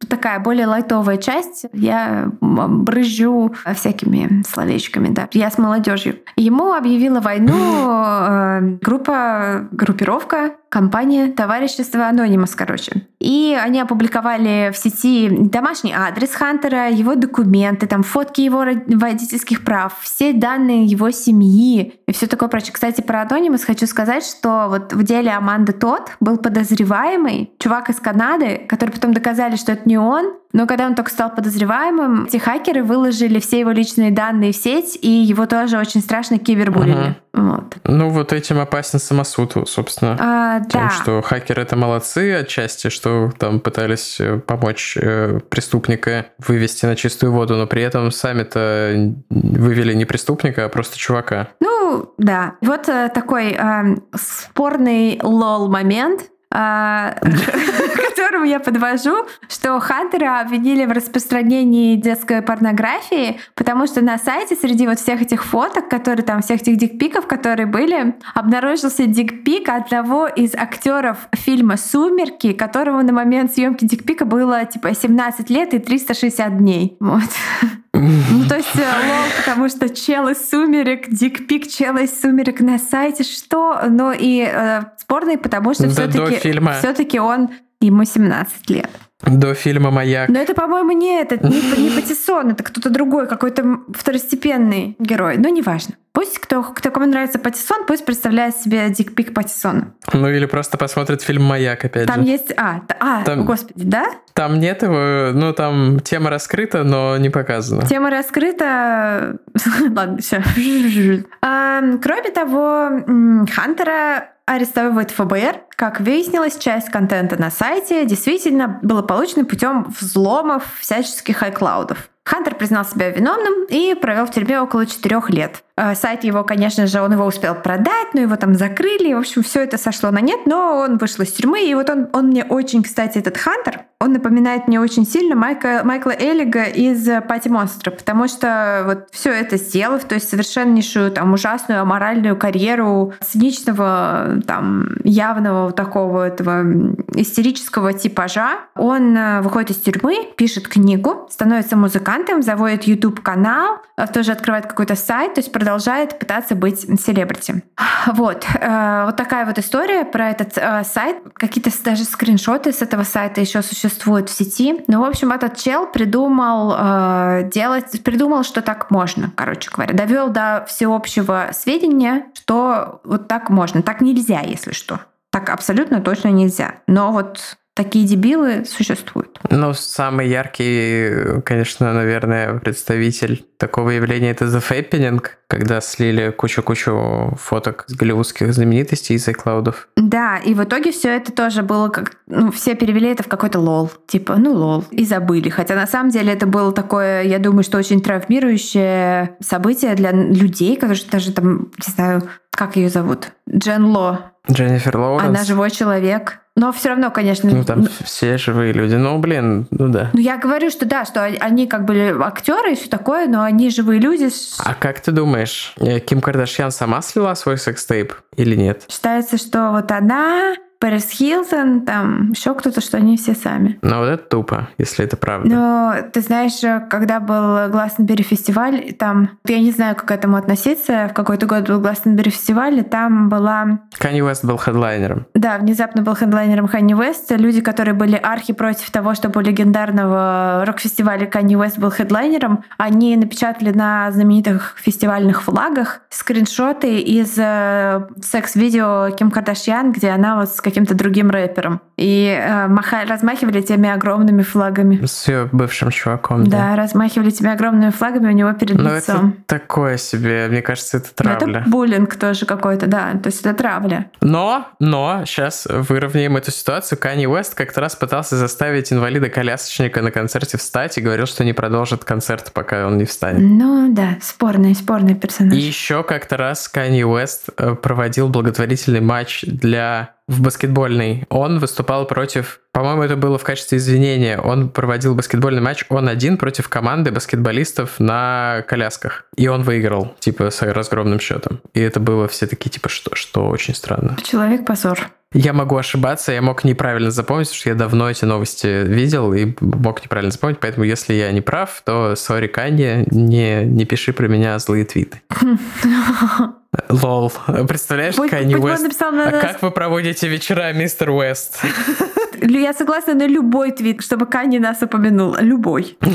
такая более лайтовая часть. Я брызжу всякими словечками, да. Я с молодежью. Ему объявила войну э, группа, группировка компания Товарищество Анонимус, короче. И они опубликовали в сети домашний адрес Хантера, его документы, там фотки его водительских прав, все данные его семьи и все такое прочее. Кстати, про Анонимус хочу сказать, что вот в деле Аманды Тот был подозреваемый чувак из Канады, который потом доказали, что это не он, но когда он только стал подозреваемым, эти хакеры выложили все его личные данные в сеть, и его тоже очень страшно кибербулили. Угу. Вот. Ну, вот этим опасен самосуд, собственно. А, Тем, да. что хакеры это молодцы отчасти, что там пытались э, помочь э, преступника вывести на чистую воду, но при этом сами-то вывели не преступника, а просто чувака. Ну, да. Вот э, такой э, спорный лол момент. А, к <laughs> которому я подвожу, что Хантера обвинили в распространении детской порнографии, потому что на сайте среди вот всех этих фоток, которые там, всех этих дикпиков, которые были, обнаружился дикпик одного из актеров фильма «Сумерки», которого на момент съемки дикпика было типа 17 лет и 360 дней. Вот. <laughs> Ну, то есть э, лол, потому что чел из сумерек, дикпик чел из сумерек на сайте, что? Ну и э, спорный, потому что все-таки все-таки он ему 17 лет. До фильма «Маяк». Но это, по-моему, не этот, не, не Патиссон, это кто-то другой, какой-то второстепенный герой. Но неважно. Пусть кто, кто кому нравится Патиссон, пусть представляет себе дикпик Патиссона. Ну или просто посмотрит фильм «Маяк» опять там же. есть... А, а там, господи, да? Там нет его... Ну там тема раскрыта, но не показана. Тема раскрыта... <laughs> Ладно, все. <laughs> Кроме того, Хантера арестовывает ФБР. Как выяснилось, часть контента на сайте действительно было получено путем взломов всяческих iCloud. Хантер признал себя виновным и провел в тюрьме около четырех лет. Э, сайт его, конечно же, он его успел продать, но его там закрыли. В общем, все это сошло на нет, но он вышел из тюрьмы. И вот он, он мне очень, кстати, этот Хантер, он напоминает мне очень сильно Майка, Майкла Эллига из Пати Монстра, потому что вот все это сделав, то есть совершеннейшую там ужасную аморальную карьеру циничного там явного вот такого этого истерического типажа, он э, выходит из тюрьмы, пишет книгу, становится музыкантом, заводит YouTube канал, э, тоже открывает какой-то сайт, то есть продолжает пытаться быть селебрити. Вот. Э, вот такая вот история про этот э, сайт. Какие-то даже скриншоты с этого сайта еще существуют в сети. Ну, в общем, этот чел придумал э, делать, придумал, что так можно, короче говоря. Довел до всеобщего сведения, что вот так можно. Так нельзя, если что. Так абсолютно точно нельзя. Но вот такие дебилы существуют. Ну, самый яркий, конечно, наверное, представитель такого явления это The Fappening, когда слили кучу-кучу фоток с голливудских знаменитостей из iCloud. Да, и в итоге все это тоже было как... Ну, все перевели это в какой-то лол. Типа, ну, лол. И забыли. Хотя на самом деле это было такое, я думаю, что очень травмирующее событие для людей, которые даже там, не знаю, как ее зовут? Джен Ло. Дженнифер Лоуренс. Она живой человек. Но все равно, конечно... Ну, там все живые люди. Ну, блин, ну да. Ну, я говорю, что да, что они как бы актеры и все такое, но они живые люди. А как ты думаешь, э, Ким Кардашьян сама слила свой секстейп или нет? Считается, что вот она Пэрис Хилтон, там еще кто-то, что они все сами. Ну вот это тупо, если это правда. Но ты знаешь, когда был Гластенбери фестиваль, там, я не знаю, как к этому относиться, в какой-то год был Гластенбери фестиваль, и там была... Канни Уэст был хедлайнером. Да, внезапно был хедлайнером Канни Уэст. Люди, которые были архи против того, чтобы у легендарного рок-фестиваля Канни Уэст был хедлайнером, они напечатали на знаменитых фестивальных флагах скриншоты из э, секс-видео Ким Кардашьян, где она вот с каким-то другим рэпером. И э, маха... размахивали теми огромными флагами. С ее бывшим чуваком, да? Да, размахивали теми огромными флагами у него перед Но лицом. это такое себе, мне кажется, это травля. Но это буллинг тоже какой-то, да, то есть это травля. Но, но, сейчас выровняем эту ситуацию. Канни Уэст как-то раз пытался заставить инвалида-колясочника на концерте встать и говорил, что не продолжит концерт, пока он не встанет. Ну да, спорный, спорный персонаж. И еще как-то раз Канни Уэст э, проводил благотворительный матч для в баскетбольный. Он выступал против, по-моему, это было в качестве извинения. Он проводил баскетбольный матч, он один против команды баскетболистов на колясках. И он выиграл, типа, с разгромным счетом. И это было все такие, типа, что, что очень странно. Человек-позор. Я могу ошибаться, я мог неправильно запомнить, потому что я давно эти новости видел и мог неправильно запомнить, поэтому если я не прав, то сори, Канье, не, не пиши про меня злые твиты. <laughs> Лол. Представляешь, Канни Уэст? А как вы проводите вечера, мистер Уэст? Я согласна на любой твит, чтобы Канни нас упомянул. Любой. <laughs>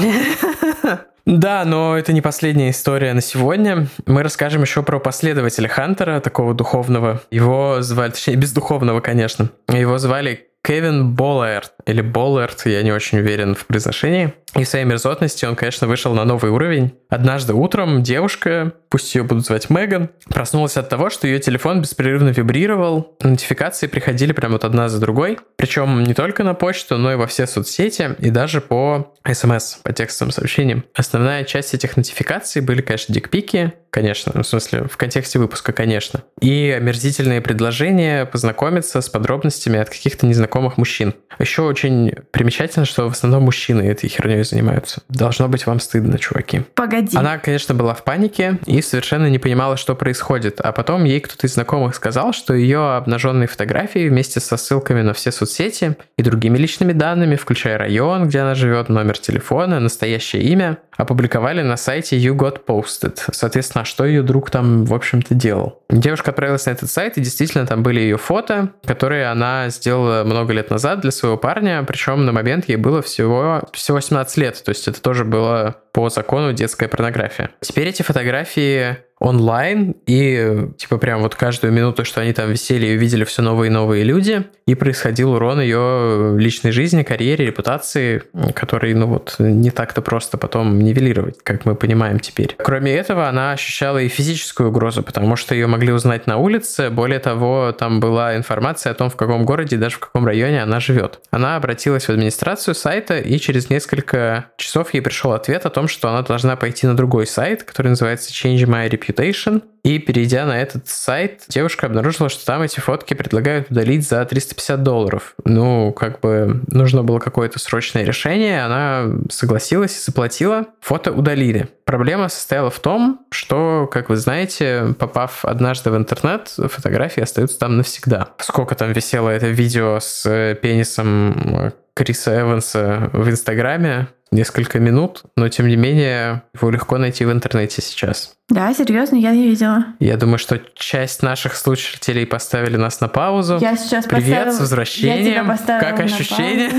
Да, но это не последняя история на сегодня. Мы расскажем еще про последователя Хантера, такого духовного. Его звали, точнее, бездуховного, конечно. Его звали Кевин Боллерт, или Боллерт, я не очень уверен в произношении. И в своей мерзотности он, конечно, вышел на новый уровень. Однажды утром девушка, пусть ее будут звать Меган, проснулась от того, что ее телефон беспрерывно вибрировал. Нотификации приходили прям вот одна за другой. Причем не только на почту, но и во все соцсети, и даже по смс, по текстовым сообщениям. Основная часть этих нотификаций были, конечно, дикпики, конечно, ну, в смысле, в контексте выпуска, конечно. И омерзительные предложения познакомиться с подробностями от каких-то незнакомых мужчин. Еще очень примечательно, что в основном мужчины этой херней занимаются. Должно быть вам стыдно, чуваки. Погоди. Она, конечно, была в панике и совершенно не понимала, что происходит. А потом ей кто-то из знакомых сказал, что ее обнаженные фотографии вместе со ссылками на все соцсети и другими личными данными, включая район, где она живет, номер телефона, настоящее имя, опубликовали на сайте You Got Posted. Соответственно, что ее друг там, в общем-то, делал? Девушка отправилась на этот сайт, и действительно там были ее фото, которые она сделала много лет назад для своего парня, причем на момент ей было всего, всего 18 лет, то есть это тоже было по закону детская порнография. Теперь эти фотографии онлайн, и типа прям вот каждую минуту, что они там висели и увидели все новые и новые люди, и происходил урон ее личной жизни, карьере, репутации, который, ну вот, не так-то просто потом нивелировать, как мы понимаем теперь. Кроме этого, она ощущала и физическую угрозу, потому что ее могли узнать на улице, более того, там была информация о том, в каком городе, даже в каком районе она живет. Она обратилась в администрацию сайта, и через несколько часов ей пришел ответ о том, что она должна пойти на другой сайт, который называется Change My Reputation, Reputation. И перейдя на этот сайт, девушка обнаружила, что там эти фотки предлагают удалить за 350 долларов. Ну, как бы нужно было какое-то срочное решение, она согласилась и заплатила, фото удалили. Проблема состояла в том, что, как вы знаете, попав однажды в интернет, фотографии остаются там навсегда. Сколько там висело это видео с пенисом Криса Эванса в Инстаграме, несколько минут, но тем не менее его легко найти в интернете сейчас. Да, серьезно, я не видела. Я думаю, что часть наших слушателей поставили нас на паузу. Я сейчас Привет, поставила... с возвращением. Я тебя как ощущение?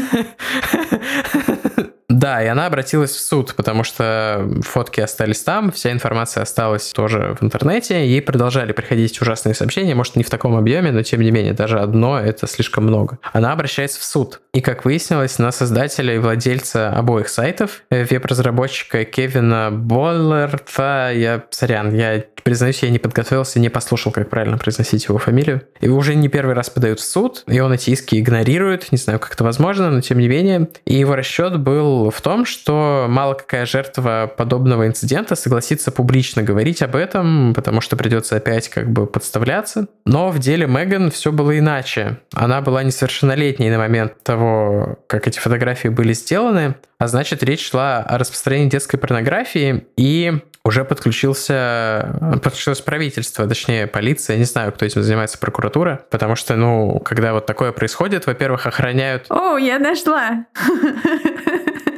<laughs> Да, и она обратилась в суд, потому что фотки остались там, вся информация осталась тоже в интернете, ей продолжали приходить ужасные сообщения, может, не в таком объеме, но тем не менее, даже одно — это слишком много. Она обращается в суд, и, как выяснилось, на создателя и владельца обоих сайтов, э, веб-разработчика Кевина Боллерта, я, сорян, я признаюсь, я не подготовился, не послушал, как правильно произносить его фамилию. Его уже не первый раз подают в суд, и он эти иски игнорирует, не знаю, как это возможно, но тем не менее. И его расчет был в том, что мало какая жертва подобного инцидента согласится публично говорить об этом, потому что придется опять как бы подставляться. Но в деле Меган все было иначе. Она была несовершеннолетней на момент того, как эти фотографии были сделаны, а значит, речь шла о распространении детской порнографии, и уже подключился, подключилось правительство, точнее полиция, не знаю, кто этим занимается, прокуратура, потому что, ну, когда вот такое происходит, во-первых, охраняют... О, я нашла! <laughs>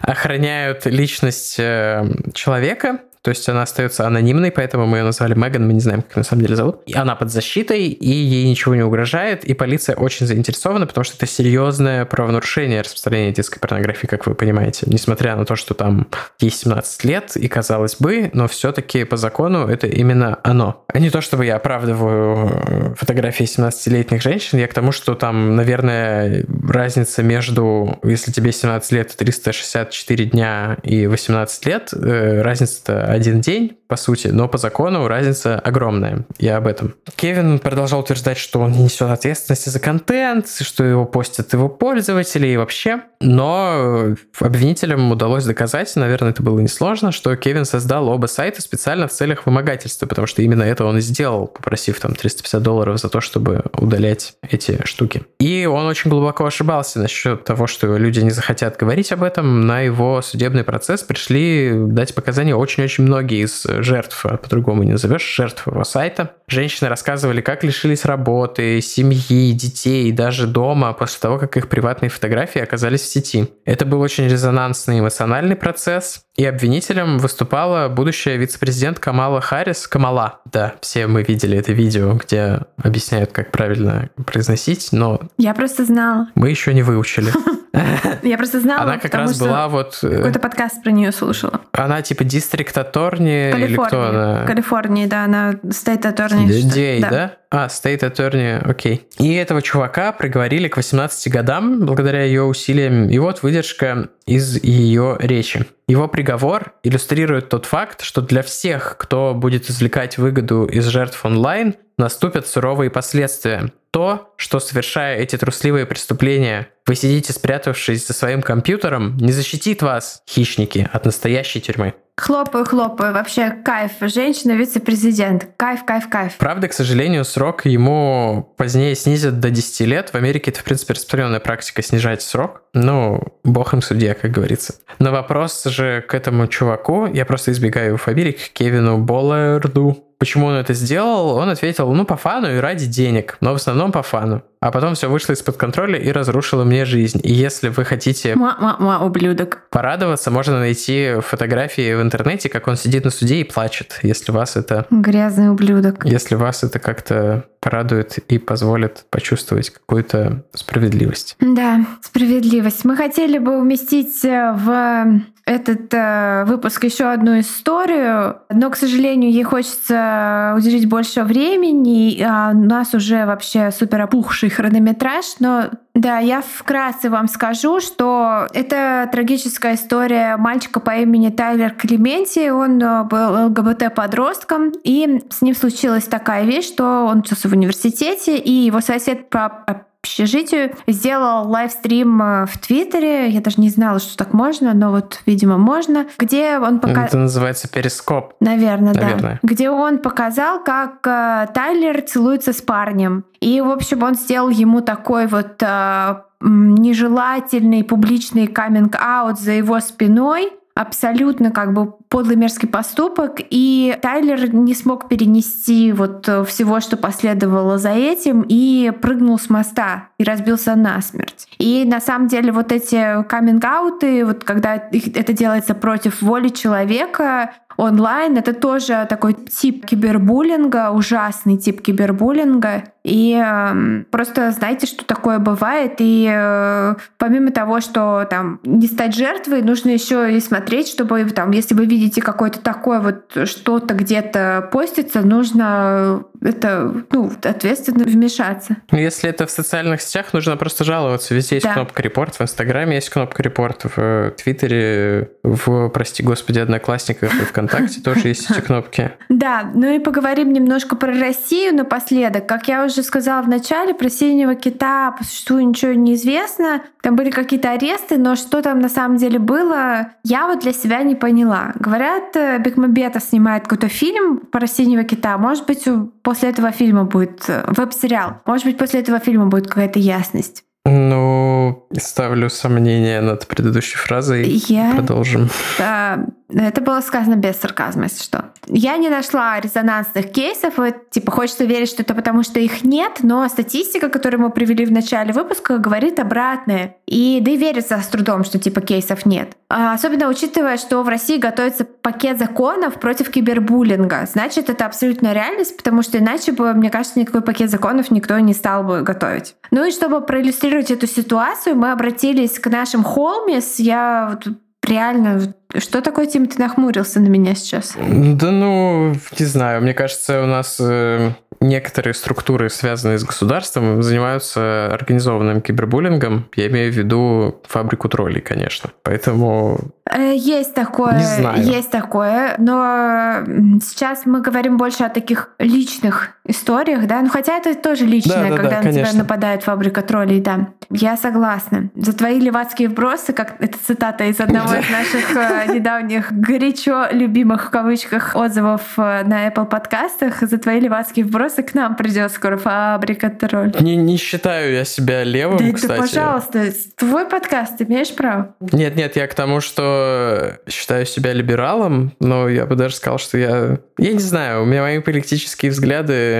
охраняют личность э, человека, то есть она остается анонимной, поэтому мы ее назвали Меган, мы не знаем, как ее на самом деле зовут. И она под защитой, и ей ничего не угрожает, и полиция очень заинтересована, потому что это серьезное правонарушение распространения детской порнографии, как вы понимаете. Несмотря на то, что там ей 17 лет, и казалось бы, но все-таки по закону это именно оно. А не то, чтобы я оправдываю э, фотографии 17-летних женщин, я к тому, что там, наверное, разница между, если тебе 17 лет, 364 дня и 18 лет, э, разница один день, по сути, но по закону разница огромная. Я об этом. Кевин продолжал утверждать, что он не несет ответственности за контент, что его постят его пользователи и вообще. Но обвинителям удалось доказать, наверное, это было несложно, что Кевин создал оба сайта специально в целях вымогательства, потому что именно это он и сделал, попросив там 350 долларов за то, чтобы удалять эти штуки. И он очень глубоко ошибался насчет того, что люди не захотят говорить об этом. На его судебный процесс пришли дать показания очень-очень многие из жертв, а по-другому не назовешь, жертв его сайта. Женщины рассказывали, как лишились работы, семьи, детей, даже дома после того, как их приватные фотографии оказались в сети. Это был очень резонансный эмоциональный процесс, и обвинителем выступала будущая вице-президент Камала Харрис. Камала, да, все мы видели это видео, где объясняют, как правильно произносить, но... Я просто знала. Мы еще не выучили. <laughs> Я просто знала, Она как раз была вот... Э, какой-то подкаст про нее слушала. Она типа дистрикт Аторни или кто она? Калифорнии, да, она стейт Аторни. Дей, да? А, State Attorney, окей. И этого чувака приговорили к 18 годам благодаря ее усилиям. И вот выдержка из ее речи. Его приговор иллюстрирует тот факт, что для всех, кто будет извлекать выгоду из жертв онлайн, наступят суровые последствия. То, что совершая эти трусливые преступления, вы сидите спрятавшись за своим компьютером, не защитит вас, хищники, от настоящей тюрьмы. Хлопаю, хлопаю. Вообще кайф. Женщина вице-президент. Кайф, кайф, кайф. Правда, к сожалению, срок ему позднее снизят до 10 лет. В Америке это, в принципе, распространенная практика снижать срок. Ну, бог им судья, как говорится. Но вопрос же к этому чуваку, я просто избегаю фамилий, к Кевину Болларду. Почему он это сделал? Он ответил, ну, по фану и ради денег, но в основном по фану а потом все вышло из-под контроля и разрушило мне жизнь. И если вы хотите Ма-ма-ма, ублюдок. порадоваться, можно найти фотографии в интернете, как он сидит на суде и плачет, если вас это... Грязный ублюдок. Если вас это как-то порадует и позволит почувствовать какую-то справедливость. Да, справедливость. Мы хотели бы уместить э, в этот э, выпуск еще одну историю, но, к сожалению, ей хочется уделить больше времени, а у нас уже вообще супер опухший хронометраж, но да, я вкратце вам скажу, что это трагическая история мальчика по имени Тайлер Клементи. Он э, был ЛГБТ-подростком, и с ним случилась такая вещь, что он учился в университете, и его сосед по общежитию сделал лайвстрим э, в Твиттере. Я даже не знала, что так можно, но вот, видимо, можно. Где он показал... Это называется перископ. Наверное, Наверное, да. Где он показал, как э, Тайлер целуется с парнем. И, в общем, он сделал ему такой вот э, нежелательный публичный каминг-аут за его спиной абсолютно как бы подлый мерзкий поступок, и Тайлер не смог перенести вот э, всего, что последовало за этим, и прыгнул с моста и разбился насмерть. И на самом деле вот эти каминг-ауты, вот когда это делается против воли человека, онлайн. Это тоже такой тип кибербуллинга, ужасный тип кибербуллинга. И э, просто знаете, что такое бывает. И э, помимо того, что там не стать жертвой, нужно еще и смотреть, чтобы там, если вы видите какое-то такое вот что-то где-то постится, нужно это ну, ответственно вмешаться. Ну, если это в социальных сетях, нужно просто жаловаться. Везде есть да. кнопка репорт, в Инстаграме есть кнопка репорт, в Твиттере, в, прости господи, Одноклассниках и ВКонтакте тоже есть эти кнопки. Да, ну и поговорим немножко про Россию напоследок. Как я уже сказала в начале, про синего кита по существу ничего не известно. Там были какие-то аресты, но что там на самом деле было, я вот для себя не поняла. Говорят, э, Бекмамбетов снимает какой-то фильм про синего кита. Может быть, после этого фильма будет э, веб-сериал. Может быть, после этого фильма будет какая-то ясность. Ну, ставлю сомнение над предыдущей фразой. Я... Продолжим. Да, Это было сказано без сарказма, если что. Я не нашла резонансных кейсов. Вот, типа, хочется верить, что это потому, что их нет, но статистика, которую мы привели в начале выпуска, говорит обратное. И да и верится с трудом, что типа кейсов нет. А, особенно учитывая, что в России готовится пакет законов против кибербуллинга. Значит, это абсолютная реальность, потому что иначе бы, мне кажется, никакой пакет законов никто не стал бы готовить. Ну и чтобы проиллюстрировать эту ситуацию, мы обратились к нашим холмис. Я вот реально что такое, Тим, ты нахмурился на меня сейчас? Да ну, не знаю. Мне кажется, у нас э, некоторые структуры, связанные с государством, занимаются организованным кибербуллингом. Я имею в виду фабрику троллей, конечно. Поэтому... Э, есть такое, не знаю. есть такое, но сейчас мы говорим больше о таких личных историях, да, ну хотя это тоже личное, да, да, когда да, на конечно. тебя нападает фабрика троллей, да. Я согласна. За твои левацкие вбросы, как это цитата из одного из наших э, недавних горячо любимых в кавычках отзывов э, на Apple подкастах, за твои левацкие вбросы к нам придет скоро фабрика тролль. Не, не считаю я себя левым, Да, кстати. да, пожалуйста, твой подкаст, ты имеешь право. Нет, нет, я к тому, что считаю себя либералом, но я бы даже сказал, что я... Я не знаю, у меня мои политические взгляды,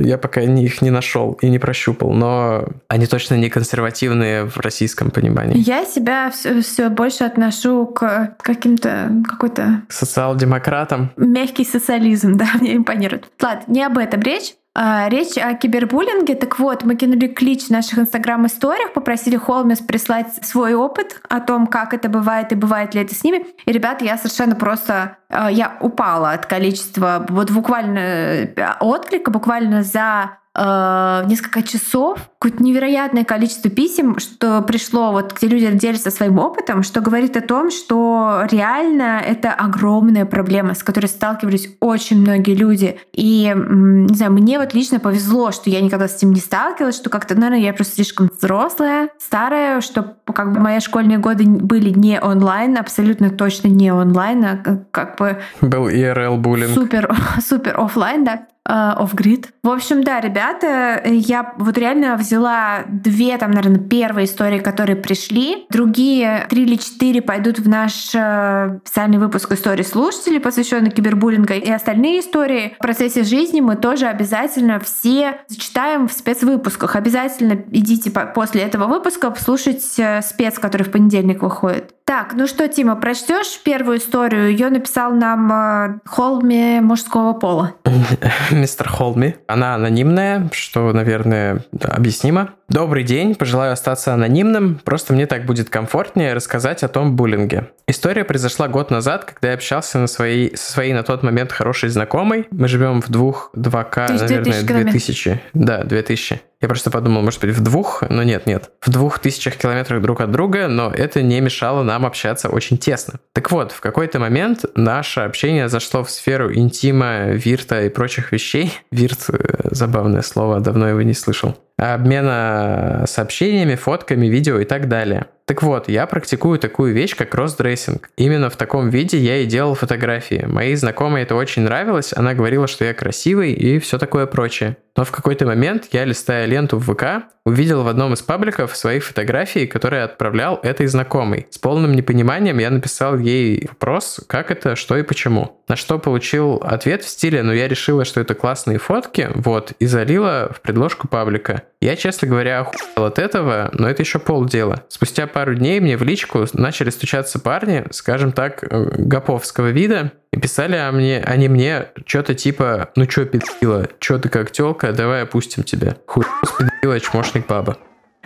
я пока их не нашел и не прощупал, но они точно не консервативные в российском понимании. Я себя все, больше отношу к каким-то какой-то Социал-демократам. мягкий социализм, <laughs> да, мне импонирует. Ладно, не об этом речь. А, Речь о кибербуллинге. Так вот, мы кинули клич в наших инстаграм-историях, попросили Холмис прислать свой опыт о том, как это бывает и бывает ли это с ними. И, ребята, я совершенно просто... а, Я упала от количества, вот буквально э, отклика, буквально за э, несколько часов какое-то невероятное количество писем, что пришло, вот где люди делятся своим опытом, что говорит о том, что реально это огромная проблема, с которой сталкивались очень многие люди. И, не знаю, мне вот лично повезло, что я никогда с этим не сталкивалась, что как-то, наверное, я просто слишком взрослая, старая, что как бы мои школьные годы были не онлайн, абсолютно точно не онлайн, а как- как бы Был IRL-буллинг. супер, <laughs> супер оффлайн, да, off-grid. В общем, да, ребята, я вот реально взяла две, там, наверное, первые истории, которые пришли. Другие три или четыре пойдут в наш э, специальный выпуск истории слушателей, посвященный кибербуллингу. И остальные истории в процессе жизни мы тоже обязательно все зачитаем в спецвыпусках. Обязательно идите по- после этого выпуска послушать э, спец, который в понедельник выходит. Так, ну что, Тима, прочтешь первую историю? Ее написал нам э, Холми мужского пола. <laughs> Мистер Холми. Она анонимная, что, наверное, да, объяснимо. Добрый день, пожелаю остаться анонимным, просто мне так будет комфортнее рассказать о том буллинге. История произошла год назад, когда я общался на своей, со своей на тот момент хорошей знакомой. Мы живем в двух, 2К, То есть наверное, 2000 километров. 2000. Да, 2000. Я просто подумал, может быть, в двух, но нет, нет. В двух тысячах километрах друг от друга, но это не мешало нам общаться очень тесно. Так вот, в какой-то момент наше общение зашло в сферу интима, вирта и прочих вещей. Вирт э, — забавное слово, давно его не слышал. Обмена сообщениями, фотками, видео и так далее. Так вот, я практикую такую вещь, как кросс-дрессинг. Именно в таком виде я и делал фотографии. Моей знакомой это очень нравилось, она говорила, что я красивый и все такое прочее. Но в какой-то момент я, листая ленту в ВК, увидел в одном из пабликов свои фотографии, которые отправлял этой знакомой. С полным непониманием я написал ей вопрос, как это, что и почему. На что получил ответ в стиле, ну я решила, что это классные фотки, вот, и залила в предложку паблика. Я, честно говоря, охуел от этого, но это еще полдела. Спустя пару дней мне в личку начали стучаться парни, скажем так, э, гоповского вида, и писали о мне, они мне что-то типа, ну чё, пидила, чё ты как тёлка, давай опустим тебя. Хуй спидила, чмошник баба.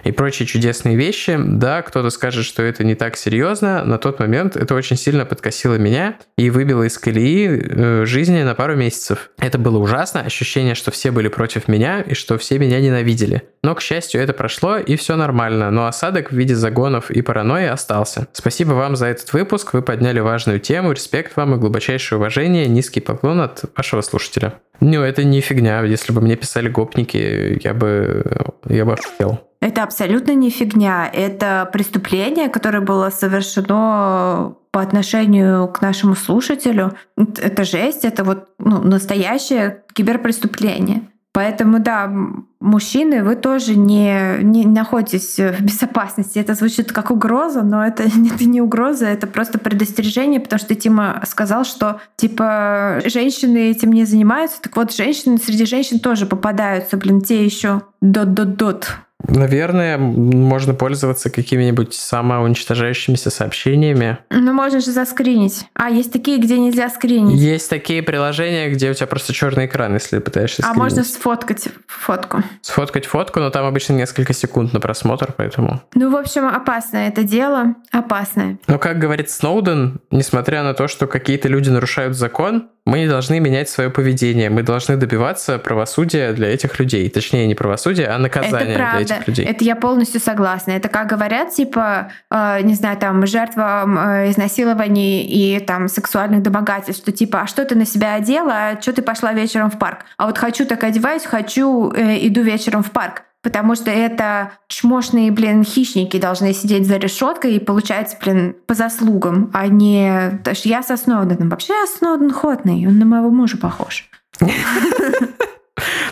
И прочие чудесные вещи. Да, кто-то скажет, что это не так серьезно. На тот момент это очень сильно подкосило меня и выбило из колеи э, жизни на пару месяцев. Это было ужасно, ощущение, что все были против меня и что все меня ненавидели. Но, к счастью, это прошло и все нормально, но осадок в виде загонов и паранойи остался. Спасибо вам за этот выпуск, вы подняли важную тему, респект вам и глубочайшее уважение, низкий поклон от вашего слушателя. Ну, это не фигня, если бы мне писали гопники, я бы, я бы охуел. Это абсолютно не фигня. Это преступление, которое было совершено по отношению к нашему слушателю. Это жесть, это вот ну, настоящее киберпреступление. Поэтому, да, мужчины, вы тоже не, не находитесь в безопасности. Это звучит как угроза, но это, <laughs> это не угроза, это просто предостережение, потому что Тима сказал, что типа женщины этим не занимаются. Так вот, женщины среди женщин тоже попадаются, блин, те еще дот-дот-дот. Наверное, можно пользоваться какими-нибудь самоуничтожающимися сообщениями. Ну, можно же заскринить. А, есть такие, где нельзя скринить. Есть такие приложения, где у тебя просто черный экран, если пытаешься скринить. А можно сфоткать фотку. Сфоткать фотку, но там обычно несколько секунд на просмотр, поэтому... Ну, в общем, опасное это дело. Опасное. Но, как говорит Сноуден, несмотря на то, что какие-то люди нарушают закон, мы не должны менять свое поведение. Мы должны добиваться правосудия для этих людей. Точнее, не правосудия, а наказания для этих людей. Это я полностью согласна. Это как говорят, типа, э, не знаю, там, жертвам э, изнасилований и там сексуальных домогательств, что типа, а что ты на себя одела, а что ты пошла вечером в парк? А вот хочу так одеваюсь, хочу, э, иду вечером в парк потому что это чмошные, блин, хищники должны сидеть за решеткой и получается, блин, по заслугам, а не... То есть я со Сноуденом. Вообще я Сноуден ходный, он на моего мужа похож. <laughs>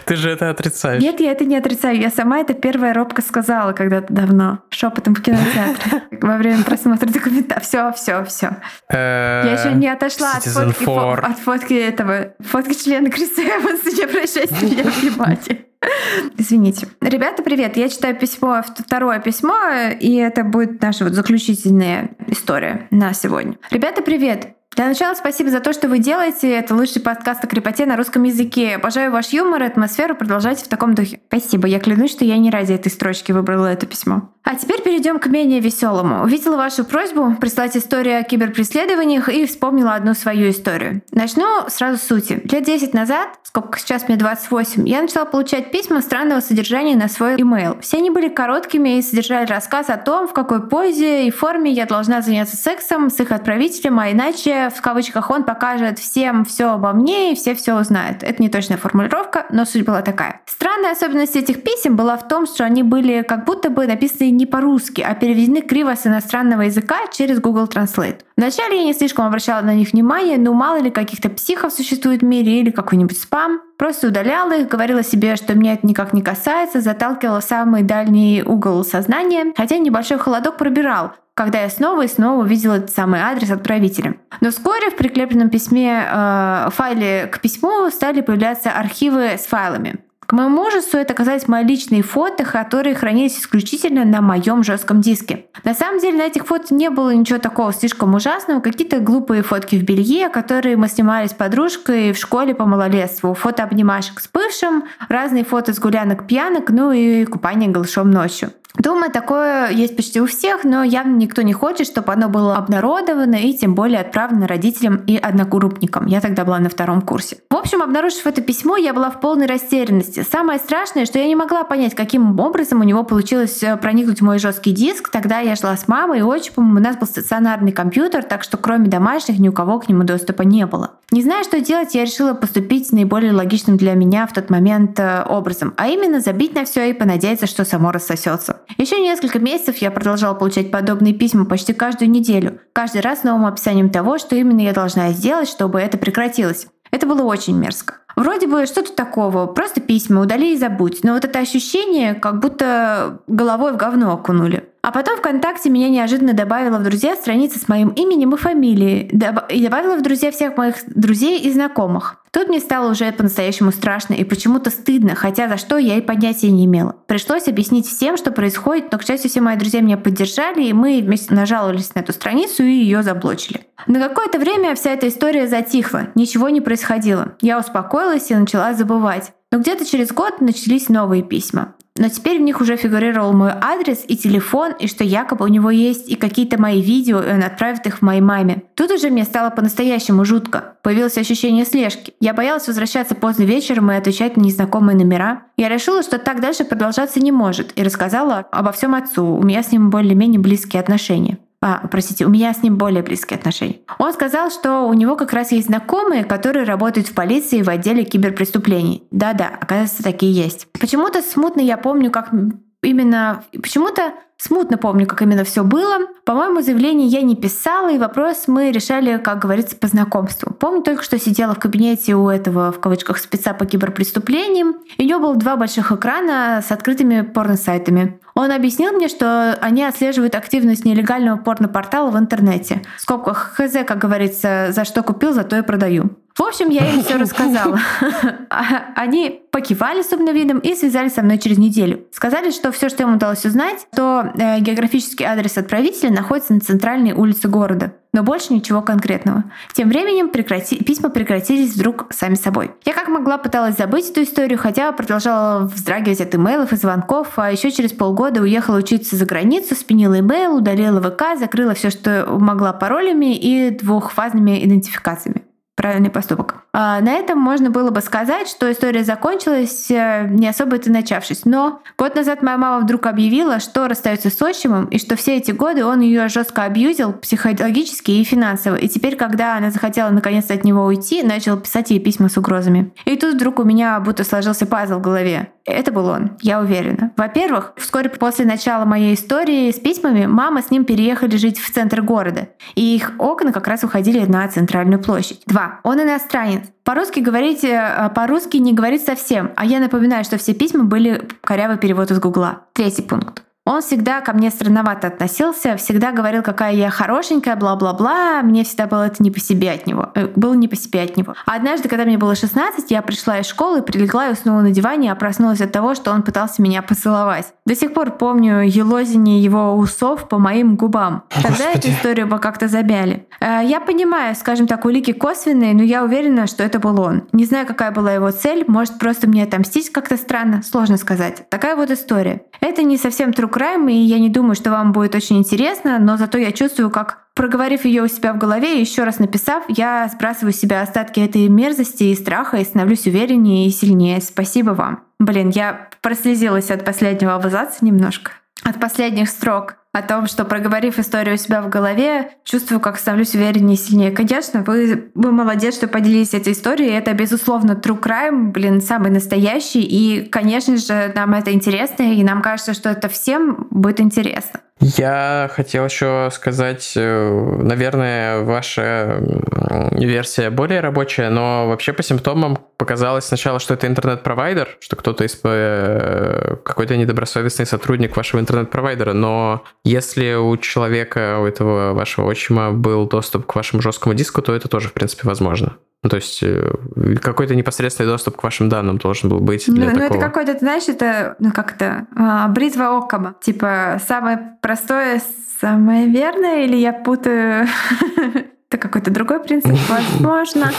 Ты же это отрицаешь. Нет, я это не отрицаю. Я сама это первая робко сказала когда-то давно, шепотом в кинотеатре, <laughs> во время просмотра документа. Все, все, все. Я еще не отошла от фотки, от фотки этого, фотки члена Криса Эванса. Не обращайте меня внимания. Извините. Ребята, привет. Я читаю письмо, второе письмо, и это будет наша вот заключительная история на сегодня. Ребята, привет. Для начала спасибо за то, что вы делаете. Это лучший подкаст о крепоте на русском языке. Обожаю ваш юмор и атмосферу. Продолжайте в таком духе. Спасибо. Я клянусь, что я не ради этой строчки выбрала это письмо. А теперь перейдем к менее веселому. Увидела вашу просьбу прислать историю о киберпреследованиях и вспомнила одну свою историю. Начну сразу с сути. Лет 10 назад, сколько сейчас мне 28, я начала получать письма странного содержания на свой имейл. Все они были короткими и содержали рассказ о том, в какой позе и форме я должна заняться сексом с их отправителем, а иначе, в кавычках, он покажет всем все обо мне и все все узнают. Это не точная формулировка, но суть была такая. Странная особенность этих писем была в том, что они были как будто бы написаны не по-русски, а переведены криво с иностранного языка через Google Translate. Вначале я не слишком обращала на них внимание, но мало ли каких-то психов существует в мире или какой-нибудь спам. Просто удаляла их, говорила себе, что меня это никак не касается, заталкивала в самый дальний угол сознания, хотя небольшой холодок пробирал, когда я снова и снова увидела этот самый адрес отправителя. Но вскоре в прикрепленном письме э, файле к письму стали появляться архивы с файлами. К моему ужасу это оказались мои личные фото, которые хранились исключительно на моем жестком диске. На самом деле на этих фото не было ничего такого слишком ужасного, какие-то глупые фотки в белье, которые мы снимали с подружкой в школе по малолетству, фото обнимашек с бывшим, разные фото с гулянок пьянок, ну и купание голышом ночью. Думаю, такое есть почти у всех, но явно никто не хочет, чтобы оно было обнародовано и тем более отправлено родителям и одногруппникам. Я тогда была на втором курсе. В общем, обнаружив это письмо, я была в полной растерянности. Самое страшное, что я не могла понять, каким образом у него получилось э, проникнуть в мой жесткий диск. Тогда я жила с мамой и отчимом, у нас был стационарный компьютер, так что кроме домашних ни у кого к нему доступа не было. Не зная, что делать, я решила поступить наиболее логичным для меня в тот момент э, образом, а именно забить на все и понадеяться, что само рассосется. Еще несколько месяцев я продолжала получать подобные письма почти каждую неделю, каждый раз с новым описанием того, что именно я должна сделать, чтобы это прекратилось. Это было очень мерзко. Вроде бы что тут такого, просто письма, удали и забудь. Но вот это ощущение, как будто головой в говно окунули. А потом ВКонтакте меня неожиданно добавила в друзья страница с моим именем и фамилией. И добавила в друзья всех моих друзей и знакомых. Тут мне стало уже по-настоящему страшно и почему-то стыдно, хотя за что я и понятия не имела. Пришлось объяснить всем, что происходит, но, к счастью, все мои друзья меня поддержали, и мы вместе нажаловались на эту страницу и ее заблочили. На какое-то время вся эта история затихла, ничего не происходило. Я успокоилась и начала забывать. Но где-то через год начались новые письма. Но теперь в них уже фигурировал мой адрес и телефон, и что якобы у него есть и какие-то мои видео, и он отправит их моей маме. Тут уже мне стало по-настоящему жутко. Появилось ощущение слежки. Я боялась возвращаться поздно вечером и отвечать на незнакомые номера. Я решила, что так дальше продолжаться не может, и рассказала обо всем отцу. У меня с ним более-менее близкие отношения а, простите, у меня с ним более близкие отношения. Он сказал, что у него как раз есть знакомые, которые работают в полиции в отделе киберпреступлений. Да-да, оказывается, такие есть. Почему-то смутно я помню, как именно... Почему-то Смутно помню, как именно все было. По-моему, заявление я не писала, и вопрос мы решали, как говорится, по знакомству. Помню только, что сидела в кабинете у этого, в кавычках, спеца по киберпреступлениям, и у него было два больших экрана с открытыми порно-сайтами. Он объяснил мне, что они отслеживают активность нелегального порно-портала в интернете. В скобках хз, как говорится, за что купил, за то и продаю. В общем, я им все <laughs> рассказала. Они покивали с умным видом и связались со мной через неделю. Сказали, что все, что им удалось узнать, то э, географический адрес отправителя находится на центральной улице города. Но больше ничего конкретного. Тем временем прекрати... письма прекратились вдруг сами собой. Я как могла пыталась забыть эту историю, хотя продолжала вздрагивать от имейлов и звонков, а еще через полгода уехала учиться за границу, спинила имейл, удалила ВК, закрыла все, что могла паролями и двухфазными идентификациями правильный поступок. А на этом можно было бы сказать, что история закончилась, э, не особо это начавшись. Но год назад моя мама вдруг объявила, что расстается с отчимом, и что все эти годы он ее жестко абьюзил психологически и финансово. И теперь, когда она захотела наконец от него уйти, начал писать ей письма с угрозами. И тут вдруг у меня будто сложился пазл в голове. Это был он, я уверена. Во-первых, вскоре после начала моей истории с письмами мама с ним переехали жить в центр города, и их окна как раз выходили на центральную площадь. Два. Он иностранец. По-русски говорить, э, по-русски не говорит совсем, а я напоминаю, что все письма были корявый перевод из Гугла. Третий пункт. Он всегда ко мне странновато относился, всегда говорил, какая я хорошенькая, бла-бла-бла. Мне всегда было это не по себе от него. Э, было не по себе от него. А однажды, когда мне было 16, я пришла из школы, прилегла и уснула на диване, а проснулась от того, что он пытался меня поцеловать. До сих пор помню елозение его усов по моим губам. Тогда Господи. эту историю бы как-то забяли. Э, я понимаю, скажем так, улики косвенные, но я уверена, что это был он. Не знаю, какая была его цель. Может, просто мне отомстить как-то странно. Сложно сказать. Такая вот история. Это не совсем true crime, и я не думаю, что вам будет очень интересно, но зато я чувствую, как проговорив ее у себя в голове еще раз написав, я сбрасываю с себя остатки этой мерзости и страха и становлюсь увереннее и сильнее. Спасибо вам. Блин, я прослезилась от последнего абзаца немножко. От последних строк о том, что проговорив историю у себя в голове, чувствую, как становлюсь увереннее и сильнее. Конечно, вы, вы молодец, что поделились этой историей. Это, безусловно, true crime, блин, самый настоящий. И, конечно же, нам это интересно, и нам кажется, что это всем будет интересно. Я хотел еще сказать, э, наверное, ваша версия более рабочая, но вообще по симптомам показалось сначала, что это интернет-провайдер, что кто-то из э, какой-то недобросовестный сотрудник вашего интернет-провайдера, но если у человека, у этого вашего отчима был доступ к вашему жесткому диску, то это тоже, в принципе, возможно. Ну, то есть э, какой-то непосредственный доступ к вашим данным должен был быть для ну, такого. Ну, это какой-то, знаешь, это, ну, как это, а, бритва Оккама. Типа, самое простое, самое верное, или я путаю... <laughs> Это какой-то другой принцип, <laughs> возможно.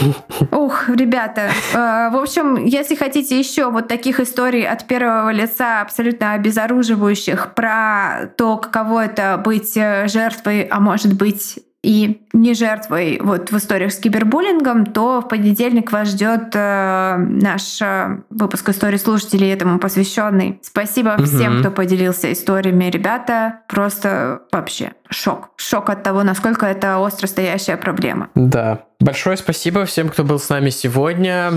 Ух, ребята. Э, в общем, если хотите еще вот таких историй от первого лица, абсолютно обезоруживающих, про то, каково это быть э, жертвой, а может быть и не жертвой вот в историях с кибербуллингом, то в понедельник вас ждет э, наш э, выпуск истории слушателей этому посвященный. Спасибо угу. всем, кто поделился историями, ребята. Просто вообще шок. Шок от того, насколько это остро стоящая проблема. Да. Большое спасибо всем, кто был с нами сегодня.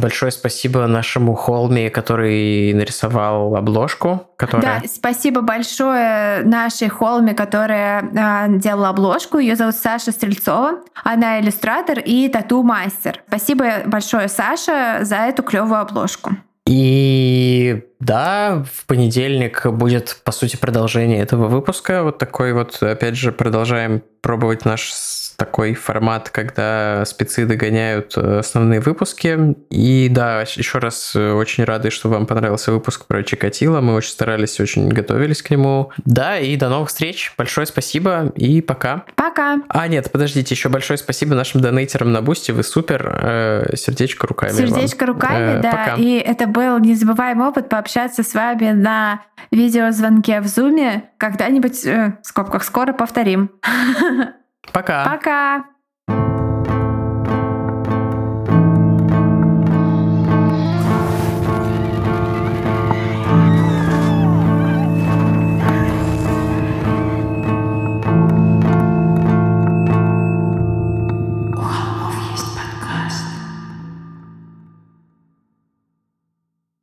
Большое спасибо нашему Холме, который нарисовал обложку. Которая... Да, спасибо большое нашей Холме, которая э, делала обложку. Ее зовут Саша Стрельцова. Она иллюстратор и тату-мастер. Спасибо большое, Саша, за эту клевую обложку. И да, в понедельник будет, по сути, продолжение этого выпуска. Вот такой вот, опять же, продолжаем пробовать наш такой формат, когда спецы догоняют э, основные выпуски. И да, еще раз э, очень рады, что вам понравился выпуск про Чикатило. Мы очень старались, очень готовились к нему. Да, и до новых встреч. Большое спасибо и пока. Пока. А, нет, подождите, еще большое спасибо нашим донейтерам на Бусти. Вы супер. Э, сердечко руками. Сердечко вам. руками, да. Пока. И это был незабываемый опыт пообщаться с вами на видеозвонке в Зуме. Когда-нибудь, в скобках, скоро повторим. <laughs> Пока. Пока.